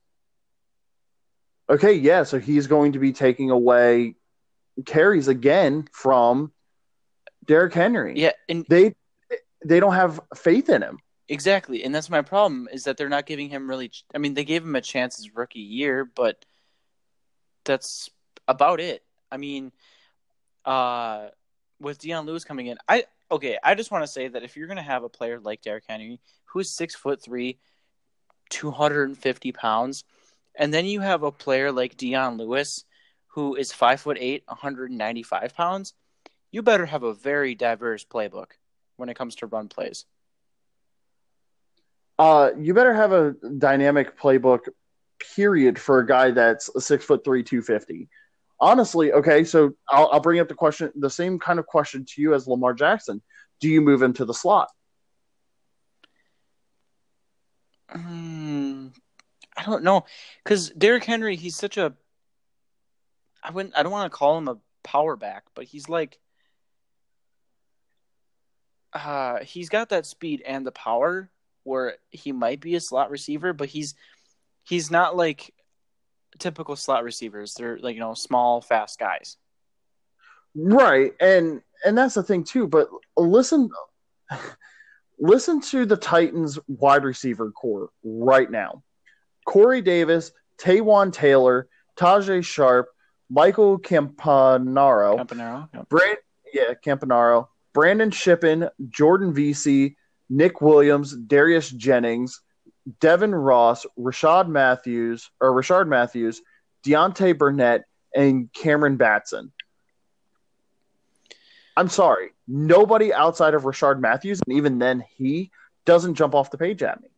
Okay, yeah. So he's going to be taking away carries again from Derrick Henry. Yeah, and they they don't have faith in him. Exactly, and that's my problem is that they're not giving him really. I mean, they gave him a chance his rookie year, but that's about it. I mean, uh, with Dion Lewis coming in, I okay. I just want to say that if you're going to have a player like Derrick Henry, who's six foot three, two hundred and fifty pounds, and then you have a player like Dion Lewis, who is five foot eight, one hundred and ninety five pounds, you better have a very diverse playbook when it comes to run plays. Uh, you better have a dynamic playbook, period, for a guy that's a six foot three, two fifty. Honestly, okay, so I'll, I'll bring up the question, the same kind of question to you as Lamar Jackson. Do you move him to the slot? Um, I don't know, because Derrick Henry, he's such a. I wouldn't. I don't want to call him a power back, but he's like. Uh, he's got that speed and the power where he might be a slot receiver, but he's he's not like typical slot receivers. They're like you know small, fast guys. Right, and and that's the thing too. But listen, listen to the Titans wide receiver corps right now: Corey Davis, Taywan Taylor, Tajaé Sharpe, Michael Campanaro, Campanaro, yep. Yeah, Campanaro, Brandon Shippen, Jordan Veasy, Nick Williams, Darius Jennings, Devin Ross, Rashad Matthews, or Rashard Matthews, Deontay Burnett, and Cameron Batson. I'm sorry, nobody outside of Rashard Matthews, and even then, he doesn't jump off the page at me.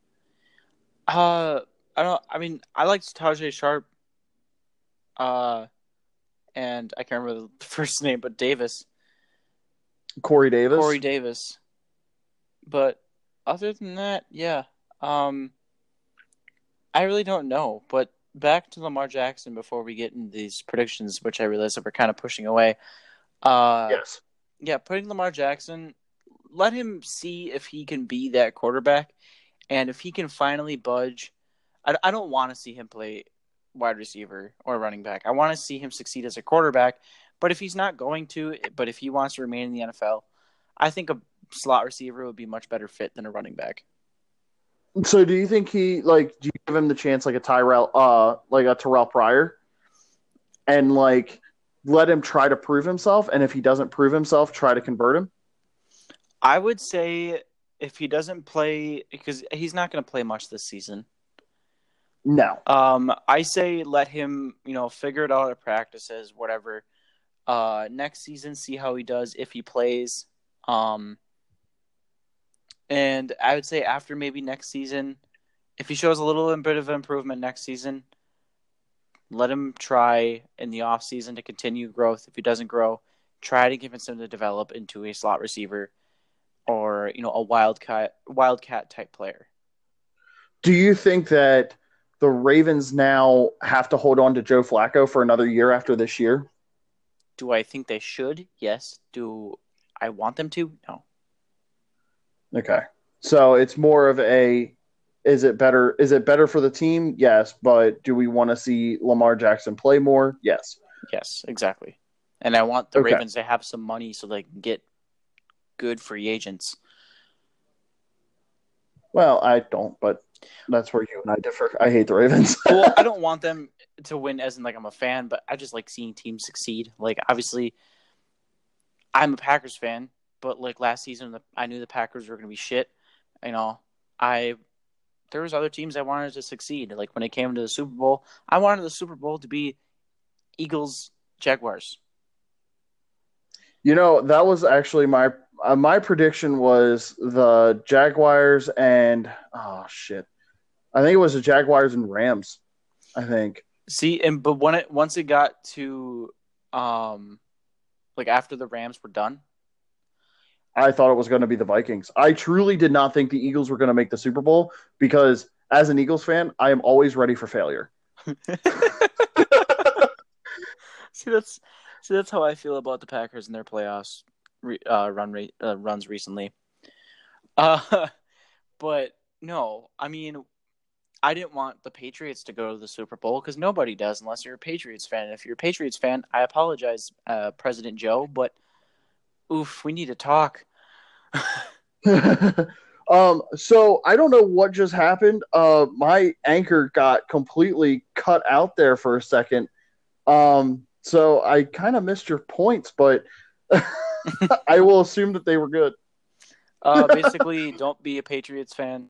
Uh, I don't. I mean, I liked Tajaé Sharpe Uh, and I can't remember the first name, but Davis, Corey Davis. Corey Davis. But other than that, yeah. Um, I really don't know. But back to Lamar Jackson before we get into these predictions, which I realize that we're kind of pushing away. Uh, yes. yeah, putting Lamar Jackson, let him see if he can be that quarterback, and if he can finally budge. I, I don't want to see him play wide receiver or running back. I want to see him succeed as a quarterback. But if he's not going to, but if he wants to remain in the NFL, I think a slot receiver would be much better fit than a running back. So, do you think he like? Do you give him the chance like a Tyrell, uh, like a Terrell Pryor, and like let him try to prove himself? And if he doesn't prove himself, try to convert him. I would say if he doesn't play, because he's not going to play much this season. No. Um, I say let him, you know, figure it out at practices, whatever. Uh, next season, see how he does if he plays. Um, and I would say after maybe next season, if he shows a little bit of improvement next season, let him try in the off season to continue growth. If he doesn't grow, try to convince him to develop into a slot receiver or you know a wildcat wildcat type player. Do you think that the Ravens now have to hold on to Joe Flacco for another year after this year? Do I think they should? Yes. Do I want them to? No. Okay. So it's more of a is it better is it better for the team? Yes, but do we want to see Lamar Jackson play more? Yes. Yes, exactly. And I want the Okay. Ravens to have some money so they can get good free agents. Well, I don't, but that's where you and I differ. I hate the Ravens. well, I don't want them to win as in like I'm a fan, but I just like seeing teams succeed. Like obviously, I'm a Packers fan, but like last season, the, I knew the Packers were going to be shit. You know, I there was other teams I wanted to succeed. Like when it came to the Super Bowl, I wanted the Super Bowl to be Eagles Jaguars. You know, that was actually my uh, my prediction was the Jaguars and oh shit. I think it was the Jaguars and Rams. I think. See, and but when it once it got to um like after the Rams were done, I thought it was going to be the Vikings. I truly did not think the Eagles were going to make the Super Bowl because as an Eagles fan, I am always ready for failure. see that's see that's how I feel about the Packers and their playoffs re, uh, run rate uh, runs recently. Uh, but no, I mean, I didn't want the Patriots to go to the Super Bowl because nobody does unless you're a Patriots fan. And if you're a Patriots fan, I apologize, uh, President Joe, but oof, we need to talk. um, so I don't know what just happened. Uh, my anchor got completely cut out there for a second. Um, So I kind of missed your points, but I will assume that they were good. Uh, basically, don't be a Patriots fan.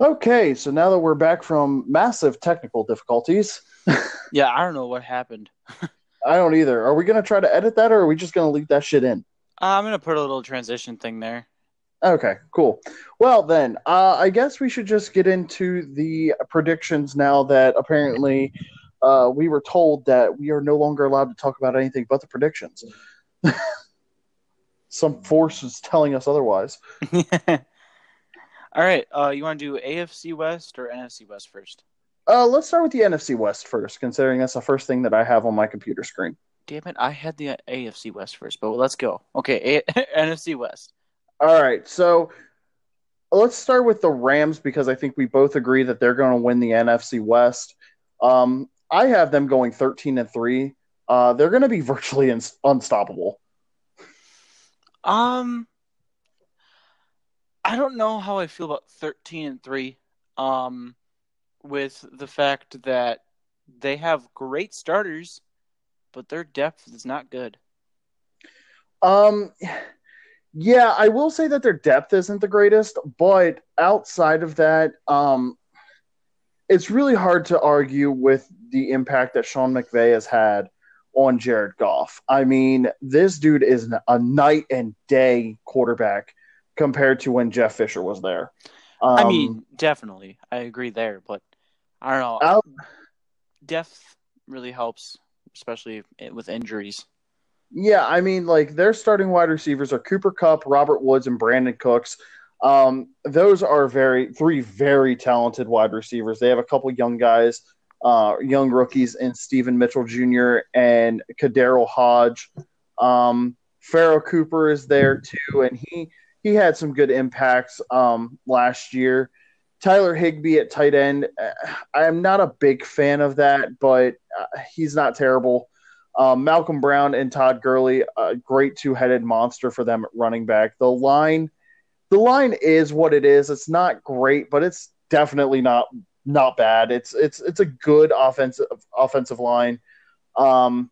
Okay, so now that we're back from massive technical difficulties, Yeah, I don't know what happened. I don't either. Are we going to try to edit that or are we just going to leave that shit in? Uh, I'm gonna put a little transition thing there. Okay, cool. Well, then, uh, I guess we should just get into the predictions now that apparently uh, we were told that we are no longer allowed to talk about anything but the predictions. Some force is telling us otherwise. All right, uh, you want to do AFC West or NFC West first? Uh, let's start with the NFC West first, considering that's the first thing that I have on my computer screen. Damn it, I had the AFC West first, but let's go. Okay, A- NFC West. All right, so let's start with the Rams because I think we both agree that they're going to win the NFC West. Um, I have them going 13 and 3. Uh, they're going to be virtually un- unstoppable. Um, I don't know how I feel about thirteen and three. Um, with the fact that they have great starters, but their depth is not good. Um, yeah, I will say that their depth isn't the greatest, but outside of that, um, it's really hard to argue with the impact that Sean McVay has had on Jared Goff. I mean, this dude is a night and day quarterback compared to when Jeff Fisher was there. Um, I mean, definitely, I agree there, but I don't know. out, Depth really helps, especially with injuries. Yeah, I mean, like their starting wide receivers are Cooper Kupp, Robert Woods, and Brandin Cooks. Um, those are very three very talented wide receivers. They have a couple young guys, uh, young rookies, in Steven Mitchell Jr. and KhaDarel Hodge. Um, Cooper is there too, and he he had some good impacts um, last year. Tyler Higbee at tight end. I am not a big fan of that, but uh, he's not terrible. Um, Malcolm Brown and Todd Gurley, a great two-headed monster for them at running back. The line, the line is what it is. It's not great, but it's definitely not not bad. It's it's it's a good offensive offensive line. Um,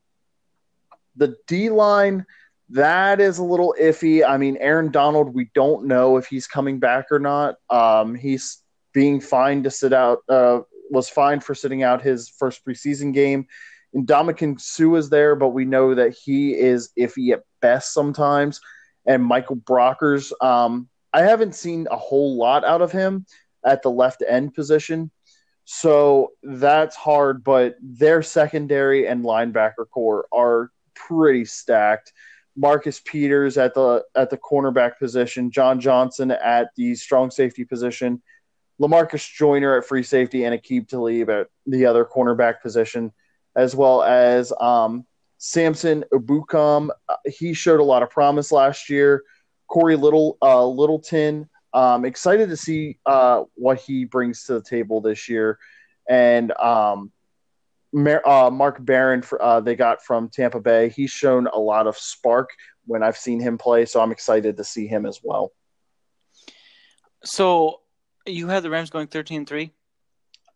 the D line, that is a little iffy. I mean, Aaron Donald, we don't know if he's coming back or not. Um, he's being fined to sit out. Uh, was fined for sitting out his first preseason game. And Ndamukong Suh is there, but we know that he is iffy at best sometimes. And Michael Brockers, um, I haven't seen a whole lot out of him at the left end position. So that's hard, but their secondary and linebacker corps are pretty stacked. Marcus Peters at the at the cornerback position, John Johnson at the strong safety position, Lamarcus Joyner at free safety, and Aqib Talib at the other cornerback position as well as um, Samson Ebukam. He showed a lot of promise last year. Corey Little uh, Littleton. Um, excited to see uh, what he brings to the table this year, and um, uh, Mark Barron, uh, they got from Tampa Bay. He's shown a lot of spark when I've seen him play, so I'm excited to see him as well. So you have the Rams going 13 3?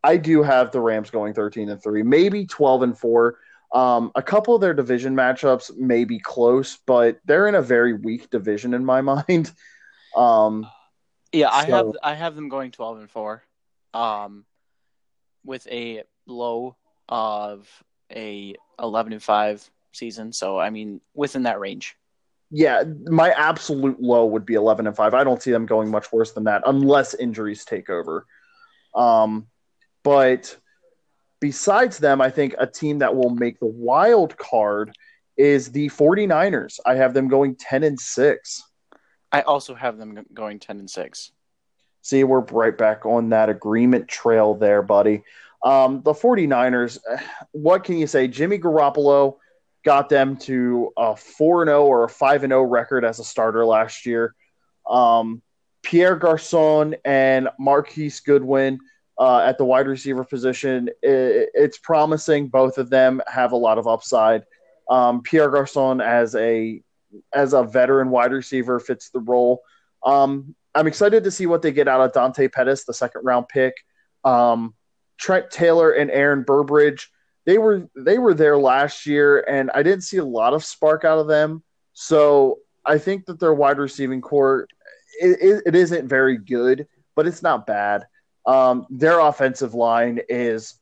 I do have the Rams going 13 and 3, maybe 12 and 4. Um, a couple of their division matchups may be close, but they're in a very weak division in my mind. Um, yeah, I so... have I have them going 12 and 4. Um, with a low of a 11 and 5 season, so I mean within that range. Yeah, my absolute low would be 11 and 5. I don't see them going much worse than that unless injuries take over. Um, but besides them, I think a team that will make the wild card is the 49ers. I have them going 10 and 6. I also have them going 10 and 6. See, we're right back on that agreement trail there, buddy. Um, the 49ers, what can you say? Jimmy Garoppolo got them to a 4 0 or a 5 0 record as a starter last year. Um, Pierre Garcon and Marquise Goodwin uh, at the wide receiver position. It, it's promising. Both of them have a lot of upside. Um, Pierre Garcon as a as a veteran wide receiver fits the role. Um, I'm excited to see what they get out of Dante Pettis, the second round pick. Um, Trent Taylor and Aaron Burbridge, they were they were there last year, and I didn't see a lot of spark out of them. So I think that their wide receiving corps it, it isn't very good, but it's not bad. Um, their offensive line is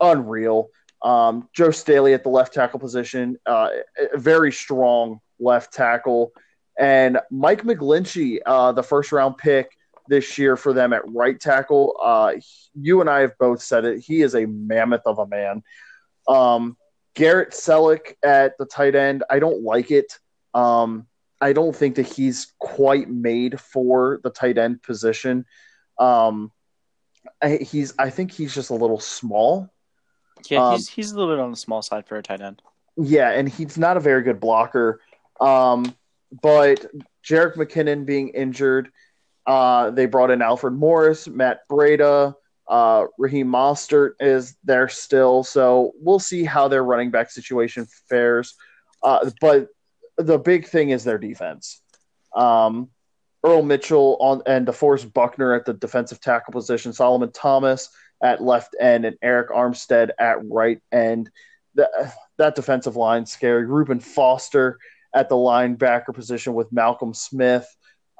unreal. Um, Joe Staley at the left tackle position, uh, very strong left tackle, and Mike McGlinchey, uh, the first round pick this year for them at right tackle. Uh, you and I have both said it. He is a mammoth of a man. Um, Garrett Celek at the tight end, I don't like it. Um, I don't think that he's quite made for the tight end position. Um, I, he's I think he's just a little small. Yeah, um, he's he's a little bit on the small side for a tight end. Yeah, and he's not a very good blocker. Um, but Jerick McKinnon being injured, uh, they brought in Alfred Morris, Matt Breida, uh, Raheem Mostert is there still, so we'll see how their running back situation fares. Uh, but the big thing is their defense. Um, Earl Mitchell on and DeForest Buckner at the defensive tackle position, Solomon Thomas at left end, and Arik Armstead at right end. The, that defensive line scary. Reuben Foster at the linebacker position with Malcolm Smith.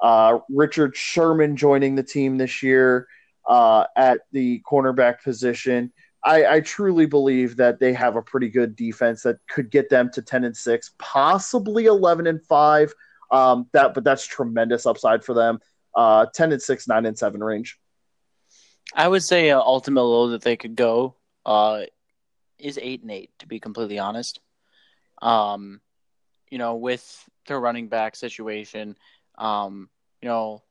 Uh, Richard Sherman joining the team this year uh, at the cornerback position. I, I, truly believe that they have a pretty good defense that could get them to ten and six, possibly eleven and five. Um, that, but that's tremendous upside for them. Uh, ten and six, nine and seven range. I would say uh, ultimate low that they could go uh, is eight and eight. To be completely honest, um, you know, with their running back situation, um, you know,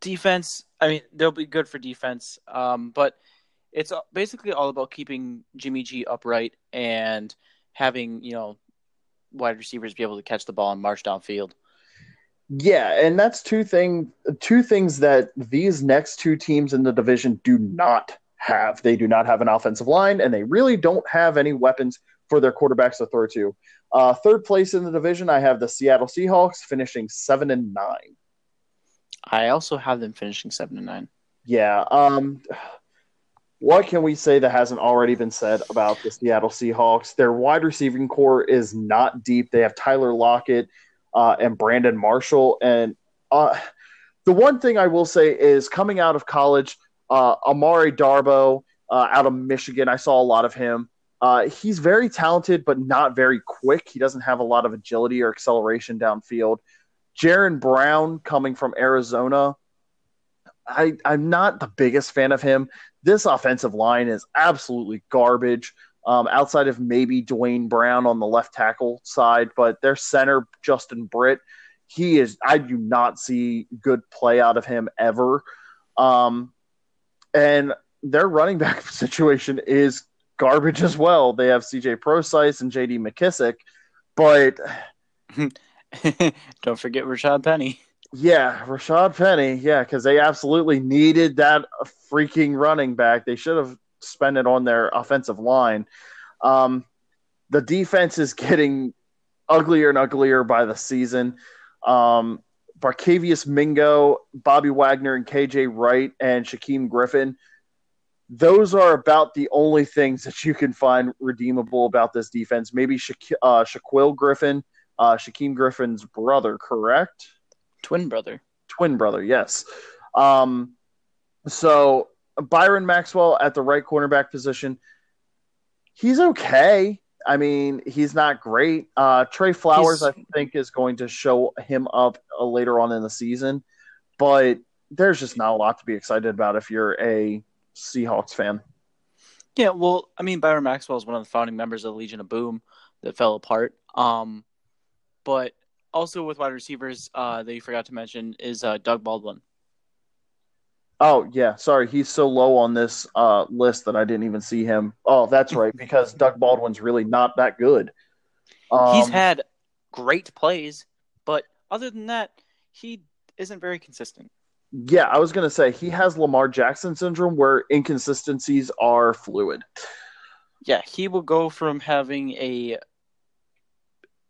defense. I mean, they'll be good for defense, um, but it's basically all about keeping Jimmy G upright and having you know wide receivers be able to catch the ball and march downfield. Yeah, and that's two thing two things that these next two teams in the division do not have. They do not have an offensive line, and they really don't have any weapons for their quarterbacks to throw to. Uh, third place in the division, I have the Seattle Seahawks finishing seven and nine. I also have them finishing seven and nine. Yeah. Um, what can we say that hasn't already been said about the Seattle Seahawks? Their wide receiving corps is not deep. They have Tyler Lockett uh, and Brandon Marshall. And uh, the one thing I will say is coming out of college, uh, Amara Darboh uh, out of Michigan, I saw a lot of him. Uh, he's very talented, but not very quick. He doesn't have a lot of agility or acceleration downfield. Jaron Brown coming from Arizona, I, I'm not the biggest fan of him. This offensive line is absolutely garbage. Um, outside of maybe Duane Brown on the left tackle side, but their center Justin Britt, he is. I do not see good play out of him ever. Um, and their running back situation is garbage as well. They have CJ Prosise and JD McKissic, but don't forget Rashaad Penny. Yeah, Rashaad Penny. Yeah, because they absolutely needed that freaking running back. They should have spent it on their offensive line. Um, the defense is getting uglier and uglier by the season. Um, Barkevious Mingo, Bobby Wagner, and KJ Wright and Shaquem Griffin. Those are about the only things that you can find redeemable about this defense. Maybe Sha- uh, Shaquill Griffin, uh, Shaquem Griffin's brother, correct? Twin brother. Twin brother, yes. Um, so Byron Maxwell at the right cornerback position, he's okay. I mean, he's not great. Uh, Tre Flowers, he's... I think, is going to show him up uh, later on in the season, but there's just not a lot to be excited about if you're a Seahawks fan. Yeah, well, I mean, Byron Maxwell is one of the founding members of the Legion of Boom that fell apart. Um, but also with wide receivers uh, that you forgot to mention is uh, Doug Baldwin. Oh yeah, sorry, he's so low on this uh, list that I didn't even see him. Oh, that's right, because Doug Baldwin's really not that good. Um, he's had great plays, but other than that, he isn't very consistent. Yeah, I was gonna say he has Lamar Jackson syndrome, where inconsistencies are fluid. Yeah, he will go from having a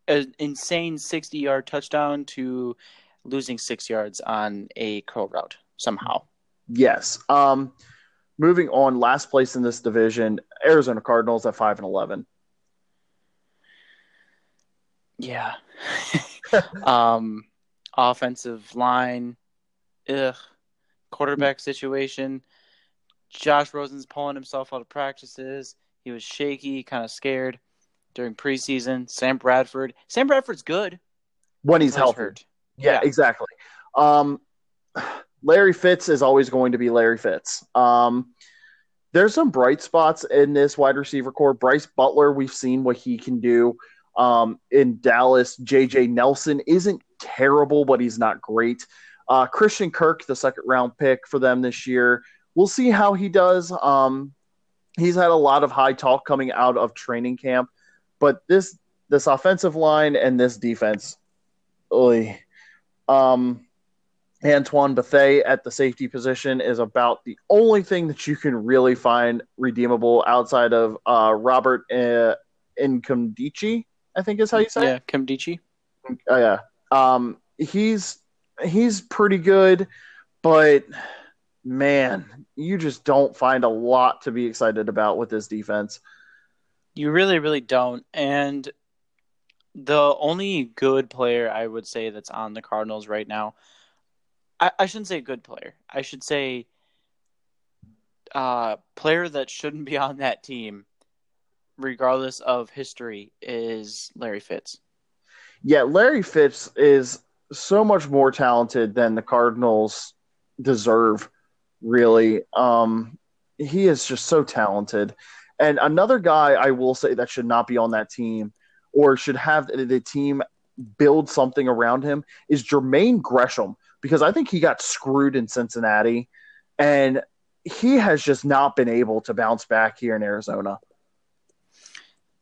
an insane sixty yard touchdown to losing six yards on a curl route somehow. Yes. Um, moving on, last place in this division, Arizona Cardinals at five and eleven. Yeah. um, offensive line, ugh. Quarterback situation. Josh Rosen's pulling himself out of practices. He was shaky, kind of scared during preseason. Sam Bradford. Sam Bradford's good when he's healthy. Hurt. Yeah, yeah, exactly. Um, Larry Fitz is always going to be Larry Fitz. Um, there's some bright spots in this wide receiver corps. Brice Butler, we've seen what he can do um, in Dallas. JJ Nelson isn't terrible, but he's not great. Uh, Christian Kirk, the second round pick for them this year. We'll see how he does. Um, he's had a lot of high talk coming out of training camp, but this this offensive line and this defense, oy, um, Antoine Bethea at the safety position is about the only thing that you can really find redeemable outside of uh, Robert uh, Nkemdiche, I think is how you say yeah, it. Nkemdiche. Oh, yeah. Um, he's he's pretty good, but man, you just don't find a lot to be excited about with this defense. You really, really don't. And the only good player I would say that's on the Cardinals right now – I, I shouldn't say good player. I should say uh, player that shouldn't be on that team, regardless of history, is Larry Fitz. Yeah, Larry Fitz is so much more talented than the Cardinals deserve. Really, um, he is just so talented. And another guy I will say that should not be on that team, or should have the team build something around him, is Jermaine Gresham because I think he got screwed in Cincinnati and he has just not been able to bounce back here in Arizona.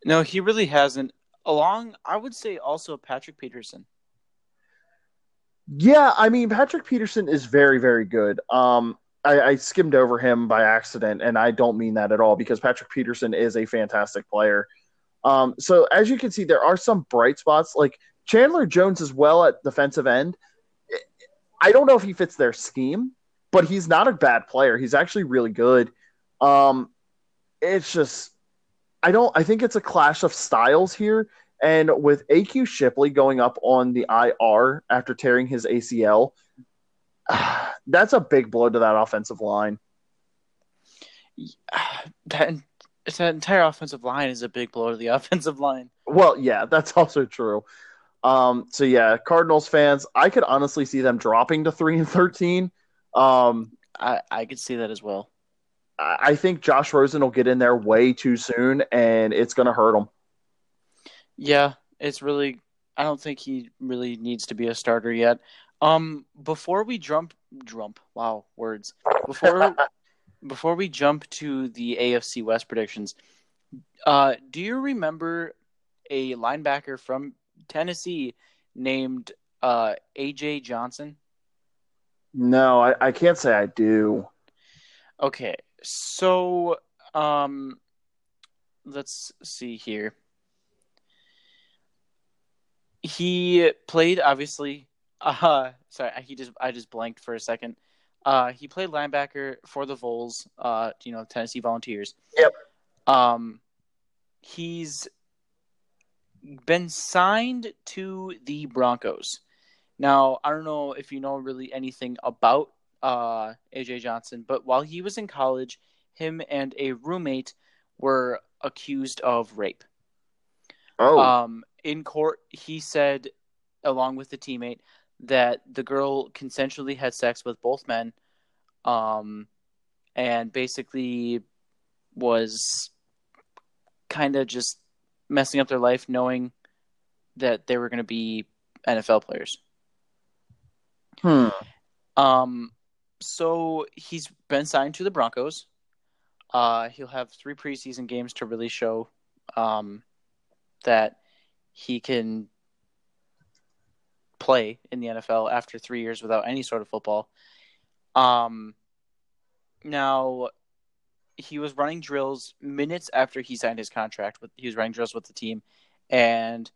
No, he really hasn't. Along, I would say also Patrick Peterson. Yeah, I mean Patrick Peterson is very, very good. Um, I, I skimmed over him by accident, and I don't mean that at all because Patrick Peterson is a fantastic player. Um, so as you can see, there are some bright spots like Chandler Jones as well at defensive end. I don't know if he fits their scheme, but he's not a bad player. He's actually really good. Um, it's just I don't. I think it's a clash of styles here. And with AQ Shipley going up on the IR after tearing his ACL, that's a big blow to that offensive line. That that entire offensive line is a big blow to the offensive line. Well, yeah, that's also true. Um, so yeah, Cardinals fans, I could honestly see them dropping to three and thirteen. Um, I I could see that as well. I, I think Josh Rosen will get in there way too soon, and it's going to hurt him. Yeah, it's really. I don't think he really needs to be a starter yet. Um, before we jump, jump. Wow, words. Before before we jump to the AFC West predictions, uh, do you remember a linebacker from Tennessee named uh, AJ Johnson. No, I, I can't say I do. Okay, so um, let's see here. He played obviously. Uh, sorry, he just I just blanked for a second. Uh, he played linebacker for the Vols. Uh, you know, Tennessee Volunteers. Yep. Um, he's been signed to the Broncos. Now, I don't know if you know really anything about uh, AJ Johnson, but while he was in college, him and a roommate were accused of rape. Oh, Um, in court, he said, along with the teammate, that the girl consensually had sex with both men, um, and basically was kind of just messing up their life, knowing that they were going to be NFL players. hmm. Um, so he's been signed to the Broncos. Uh, he'll have three preseason games to really show um, that he can play in the NFL after three years without any sort of football. Um, now, he was running drills minutes after he signed his contract. With he was running drills with the team, and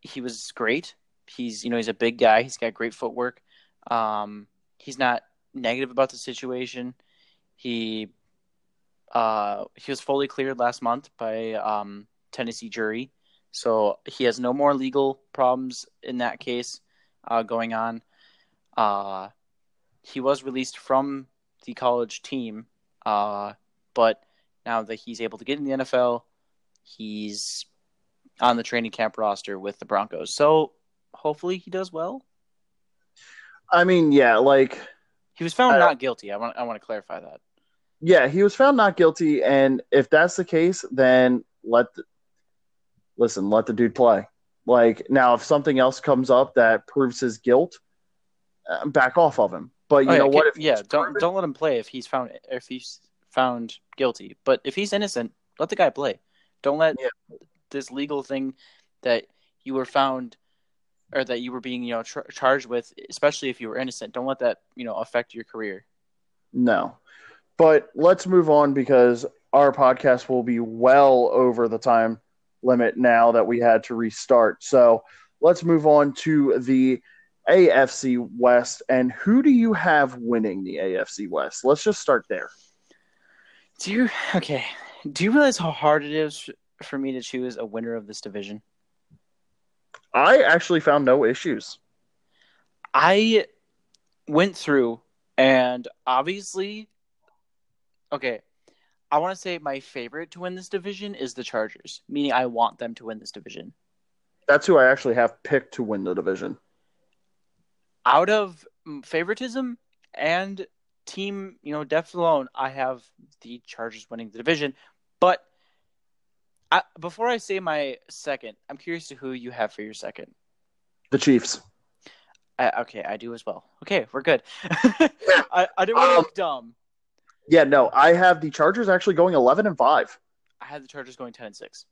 he was great. He's you know he's a big guy. He's got great footwork. Um, he's not negative about the situation. He uh, he was fully cleared last month by um, Tennessee jury, so he has no more legal problems in that case uh, going on. Uh, he was released from the college team, uh, but now that he's able to get in the NFL, he's on the training camp roster with the Broncos. So hopefully he does well. I mean, yeah, like He was found not guilty. I want I want to clarify that. yeah, he was found not guilty, and if that's the case, then let the, listen, let the dude play. Like now, if something else comes up that proves his guilt, uh, back off of him. But you Oh, yeah, know what? If yeah, don't proven- don't let him play if he's found if he's found guilty. But if he's innocent, let the guy play. Don't let Yeah. this legal thing that you were found or that you were being you know char- charged with, especially if you were innocent. Don't let that you know affect your career. No. But let's move on because our podcast will be well over the time limit now that we had to restart. So let's move on to the AFC West. And who do you have winning the AFC West? Let's just start there. Do you okay? Do you realize how hard it is for me to choose a winner of this division? I actually found no issues. I went through and obviously okay, I want to say my favorite to win this division is the Chargers, meaning I want them to win this division. That's who I actually have picked to win the division. Out of mm, favoritism and team, you know, depth alone, I have the Chargers winning the division. But I, before I say my second, I'm curious to who you have for your second. The Chiefs. I, okay, I do as well. Okay, we're good. I, I didn't want to Um, look dumb. Yeah, no, I have the Chargers actually going 11 and 5. I had the Chargers going ten and six.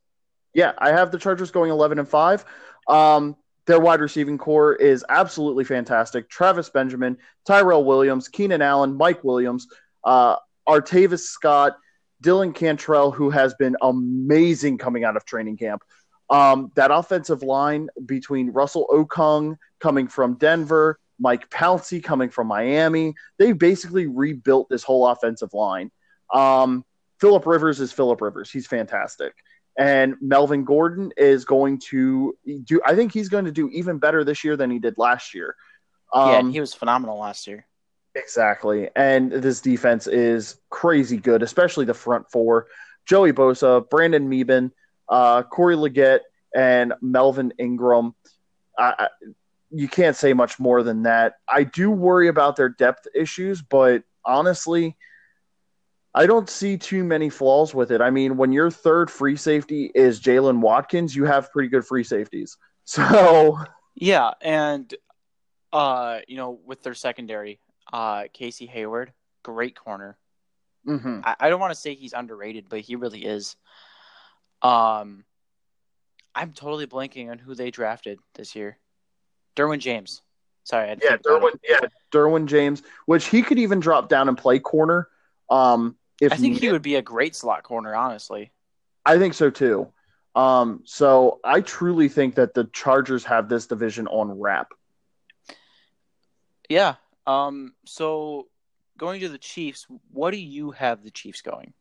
Yeah, I have the Chargers going 11 and 5. Um, their wide receiving corps is absolutely fantastic. Travis Benjamin, Tyrell Williams, Keenan Allen, Mike Williams, uh, Artavis Scott, Dylan Cantrell, who has been amazing coming out of training camp. Um, that offensive line between Russell Okung coming from Denver, Mike Pouncey coming from Miami, they basically rebuilt this whole offensive line. Um, Philip Rivers is Philip Rivers. He's fantastic and Melvin Gordon is going to do. I think he's going to do even better this year than he did last year. yeah, Um, he was phenomenal last year. exactly. And this defense is crazy good, especially the front four: Joey Bosa, Brandon Mebane, uh, Corey Leggett, and Melvin Ingram. I, I, you can't say much more than that. I do worry about their depth issues, but honestly, I don't see too many flaws with it. I mean, when your third free safety is Jaylen Watkins, you have pretty good free safeties. So, Yeah, and uh, you know, with their secondary, uh, Casey Hayward, great corner. mhm. I, I don't want to say he's underrated, but he really is. Um, I'm totally blanking on who they drafted this year. Derwin James. Sorry, yeah, Derwin, yeah, Derwin James, which he could even drop down and play corner. Um, if I think he would be a great slot corner, honestly. I think so too. Um, so I truly think that the Chargers have this division on wrap. Yeah. Um. So going to the Chiefs, what do you have the Chiefs going?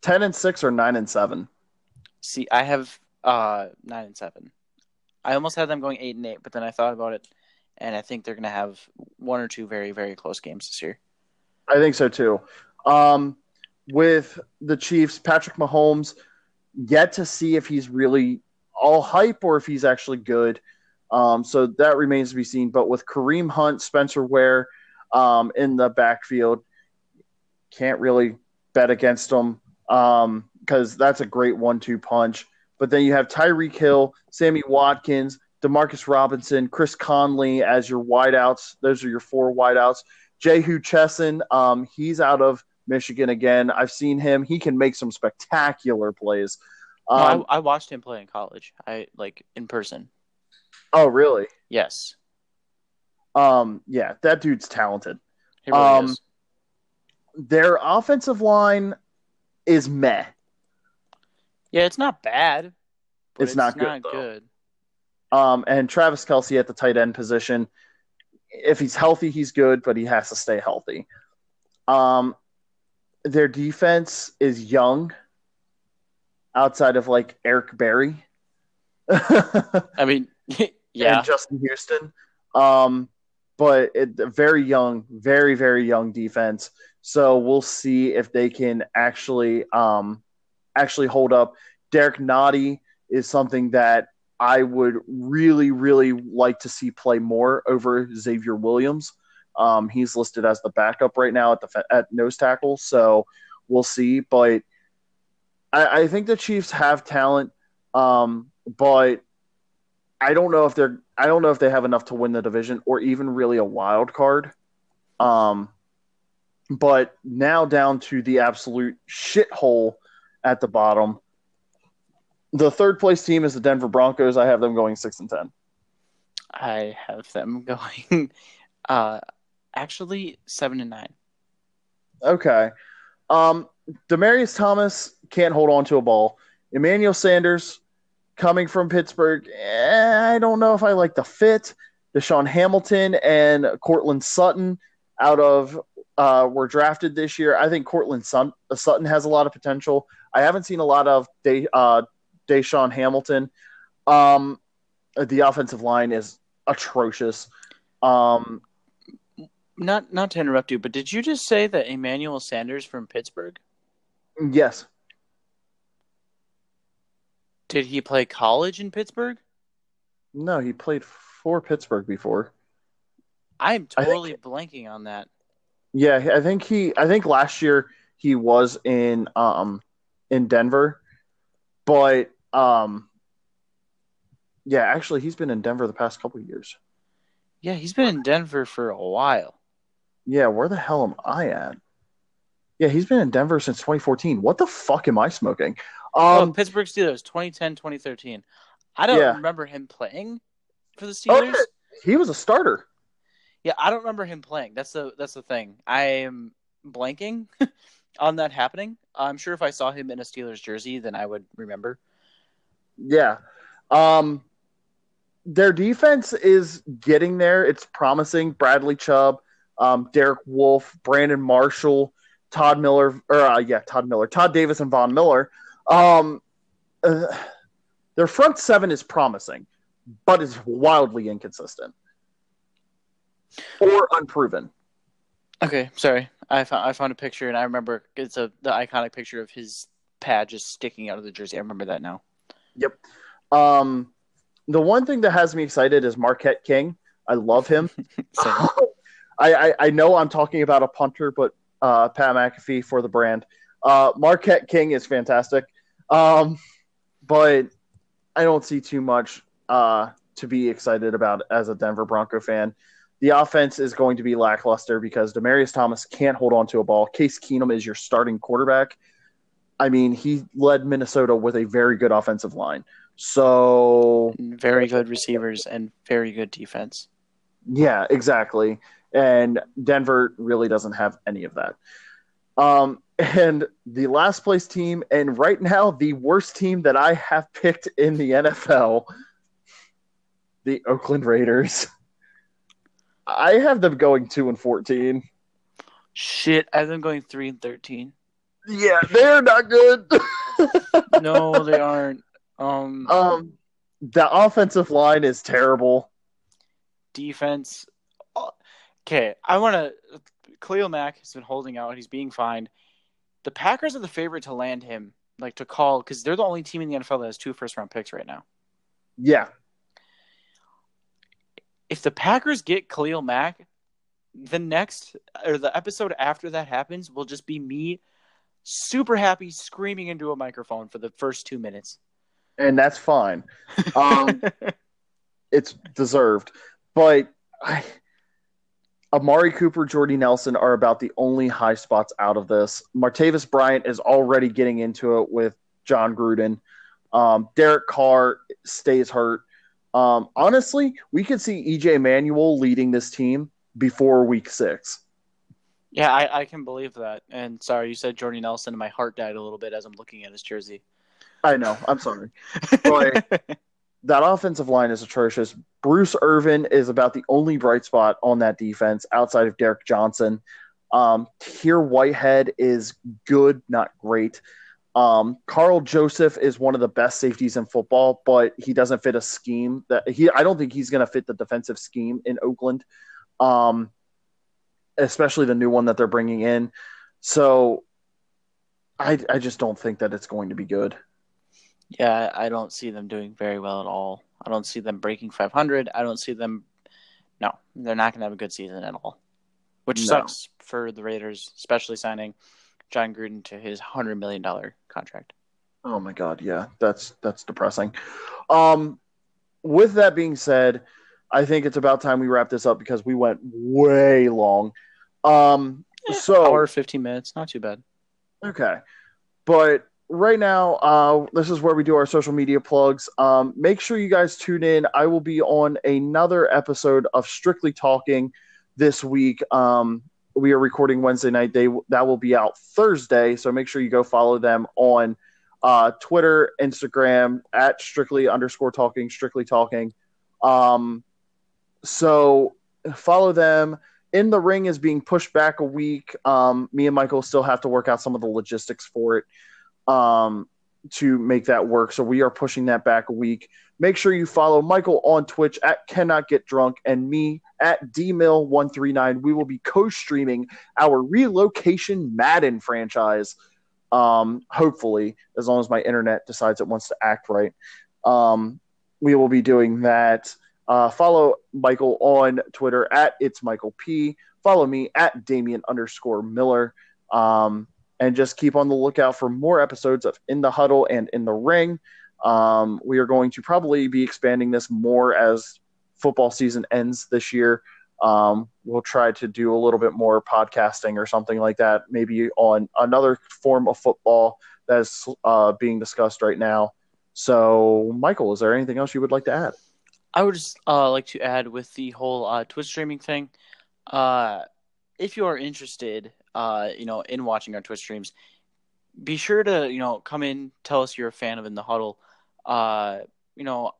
Ten and six or nine and seven. See, I have uh nine and seven. I almost had them going eight and eight, but then I thought about it, and I think they're going to have one or two very very close games this year. I think so too. Um, with the Chiefs, Patrick Mahomes, yet to see if he's really all hype or if he's actually good. Um, so that remains to be seen. But with Kareem Hunt, Spencer Ware um, in the backfield, can't really bet against them because that's a great one-two punch. But then you have Tyreek Hill, Sammy Watkins, Demarcus Robinson, Chris Conley as your wideouts. Those are your four wideouts. Jehu Chesson, um, he's out of Michigan again. I've seen him. He can make some spectacular plays. No, Um, I, I watched him play in college. I like in person. oh, really? Yes, Um, yeah, that dude's talented. he really Um, is. Their offensive line is meh. Yeah, it's not bad. but It's not good, though. good. Um, and Travis Kelce at the tight end position. If he's healthy, he's good, but he has to stay healthy. Um, their defense is young, outside of like Eric Berry. I mean, yeah, and Justin Houston. Um, but it, very young, very very young defense. So we'll see if they can actually um, actually hold up. Derrick Nnadi is something that I would really really like to see play more over Xavier Williams. Um, he's listed as the backup right now at the at nose tackle, so we'll see. But I, I think the Chiefs have talent, um, but I don't know if they're I don't know if they have enough to win the division or even really a wild card. Um, but now down to the absolute shithole at the bottom. The third place team is the Denver Broncos. I have them going six and ten. I have them going. Uh, actually, seven and nine. Okay. Um, Demaryius Thomas can't hold on to a ball. Emmanuel Sanders coming from Pittsburgh. eh, I don't know if I like the fit. DaeSean Hamilton and Courtland Sutton out of uh, were drafted this year. I think Courtland Sun- Sutton has a lot of potential. I haven't seen a lot of De- uh, DaeSean Hamilton. Um, the offensive line is atrocious. Um, Not not to interrupt you, but did you just say that Emmanuel Sanders from Pittsburgh? yes, Did he play college in Pittsburgh? no, he played for Pittsburgh before. I'm I think- totally blanking on that. Yeah, I think he. I think last year he was in um in Denver, but um yeah, actually he's been in Denver the past couple years. Yeah, he's been in Denver for a while. Yeah, where the hell am I at? Yeah, he's been in Denver since 2014. What the fuck am I smoking? oh, Um, Pittsburgh Steelers, 2010, 2013. I don't Yeah. remember him playing for the Steelers. okay, he was a starter. Yeah, I don't remember him playing. That's the that's the thing. I am blanking on that happening. I'm sure if I saw him in a Steelers jersey, then I would remember. Yeah. Um their defense is getting there. It's promising. Bradley Chubb, um, Derek Wolfe, Brandon Marshall, Todd Miller, or uh, yeah, Todd Miller, Todd Davis, and Von Miller. Um, uh, their front seven is promising, but it's wildly inconsistent or unproven. Okay, sorry. I found I found a picture and I remember it's a the iconic picture of his pad just sticking out of the jersey. I remember that now. Yep. Um, the one thing that has me excited is Marquette King. I love him. I, I, I know I'm talking about a punter, but uh, Pat McAfee for the brand. Uh, Marquette King is fantastic, um, but I don't see too much uh, to be excited about as a Denver Bronco fan. The offense is going to be lackluster because Demaryius Thomas can't hold on to a ball. Case Keenum is your starting quarterback. I mean, he led Minnesota with a very good offensive line. So very good receivers and very good defense. Yeah, exactly. and Denver really doesn't have any of that. Um, and the last place team, and right now the worst team that I have picked in the NFL, the Oakland Raiders. I have them going two and fourteen. Shit, I have them going three and thirteen. Yeah, they're not good. no, they aren't. Um, um, the offensive line is terrible. Defense. Okay, I want to. Khalil Mack has been holding out. He's being fined. The Packers are the favorite to land him, like to call, because they're the only team in the NFL that has two first round picks right now. Yeah. If the Packers get Khalil Mack, the next or the episode after that happens will just be me super happy screaming into a microphone for the first two minutes. And that's fine. Um, it's deserved. But I, Amari Cooper, Jordy Nelson are about the only high spots out of this. Martavis Bryant is already getting into it with Jon Gruden. Um, Derek Carr stays hurt. Um, honestly, we could see EJ Manuel leading this team before week six. Yeah, I, I can believe that. And sorry, you said Jordy Nelson, and my heart died a little bit as I'm looking at his jersey. I know. I'm sorry. But that offensive line is atrocious. Bruce Irvin is about the only bright spot on that defense outside of Derrick Johnson. Um, Tahir Whitehead is good, not great. Um, Karl Joseph is one of the best safeties in football, but he doesn't fit a scheme that he. I don't think he's going to fit the defensive scheme in Oakland. Um, especially the new one that they're bringing in. So I, I just don't think that it's going to be good. Yeah, I don't see them doing very well at all. I don't see them breaking 500. I don't see them. No, they're not going to have a good season at all, which no. sucks for the Raiders, especially signing Jon Gruden to his hundred million dollar contract. Oh my God, yeah, that's that's depressing. Um, with that being said, I think it's about time we wrap this up because we went way long. Um, eh, so hour fifteen minutes, not too bad. Okay, but right now, uh, this is where we do our social media plugs. Um, make sure you guys tune in. I will be on another episode of Strictly Talking this week. Um, we are recording Wednesday night. They that will be out Thursday, so make sure you go follow them on uh, Twitter, Instagram at Strictly underscore Talking, Strictly Talking. Um, so follow them in the ring is being pushed back a week. Um, me and Michael still have to work out some of the logistics for it um, to make that work. So we are pushing that back a week. Make sure you follow Michael on Twitch at Cannot Get Drunk and me at DMill139. We will be co-streaming our relocation Madden franchise. Um, hopefully, as long as my internet decides it wants to act right. Um, we will be doing that. Uh, follow Michael on Twitter at it's Michael P. Follow me at Damian underscore Miller. Um, and just keep on the lookout for more episodes of In the Huddle and In the Ring. Um, we are going to probably be expanding this more as football season ends this year. Um, we'll try to do a little bit more podcasting or something like that, maybe on another form of football that's uh, being discussed right now. So, Michael, is there anything else you would like to add? I would just uh, like to add with the whole uh, Twitch streaming thing. Uh, if you are interested, uh, you know, in watching our Twitch streams, be sure to you know come in, tell us you're a fan of In the Huddle. Uh, you know,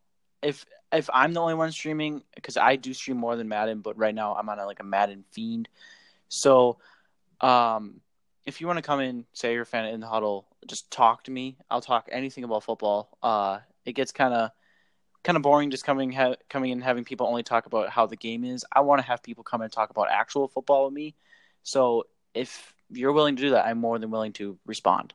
if if I'm the only one streaming, because I do stream more than Madden, but right now I'm on a, like a Madden fiend. So, um, if you want to come in, say you're a fan In the Huddle, just talk to me. I'll talk anything about football. Uh, it gets kind of kind of boring just coming ha- coming in having people only talk about how the game is. I want to have people come and talk about actual football with me. So if you're willing to do that, I'm more than willing to respond.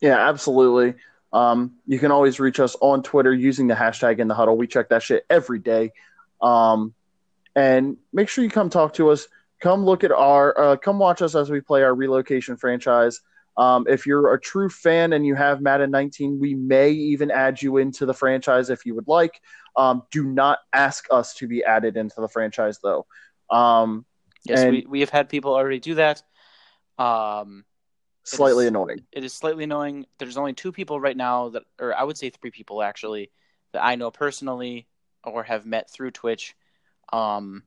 Yeah, absolutely. Um, you can always reach us on Twitter using the hashtag in the huddle. We check that shit every day. Um, and make sure you come talk to us. Come look at our, uh, come watch us as we play our relocation franchise. Um, if you're a true fan and you have Madden 19, we may even add you into the franchise if you would like. Um, do not ask us to be added into the franchise, though. Yes, and, we, we have had people already do that. Um, slightly it is, annoying. It is slightly annoying. There's only two people right now that, or I would say three people actually, that I know personally or have met through Twitch um,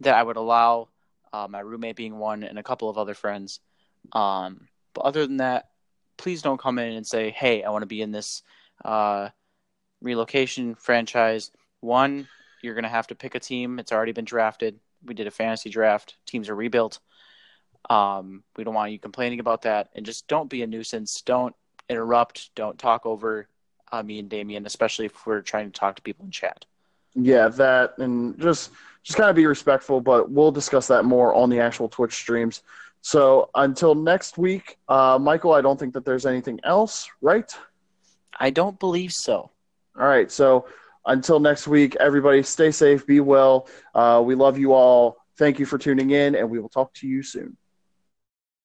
that I would allow. uh, my roommate being one, and a couple of other friends. Um, but other than that, please don't come in and say, "Hey, I want to be in this uh, relocation franchise." One, you're going to have to pick a team. It's already been drafted. We did a fantasy draft. Teams are rebuilt. Um, we don't want you complaining about that, and just don't be a nuisance. Don't interrupt. Don't talk over uh, me and Damien, especially if we're trying to talk to people in chat. Yeah, that and just just kind of be respectful, but we'll discuss that more on the actual Twitch streams. So until next week, uh, Michael, I don't think that there's anything else, right? I don't believe so. All right. So until next week, everybody stay safe, be well. Uh, we love you all. Thank you for tuning in, and we will talk to you soon.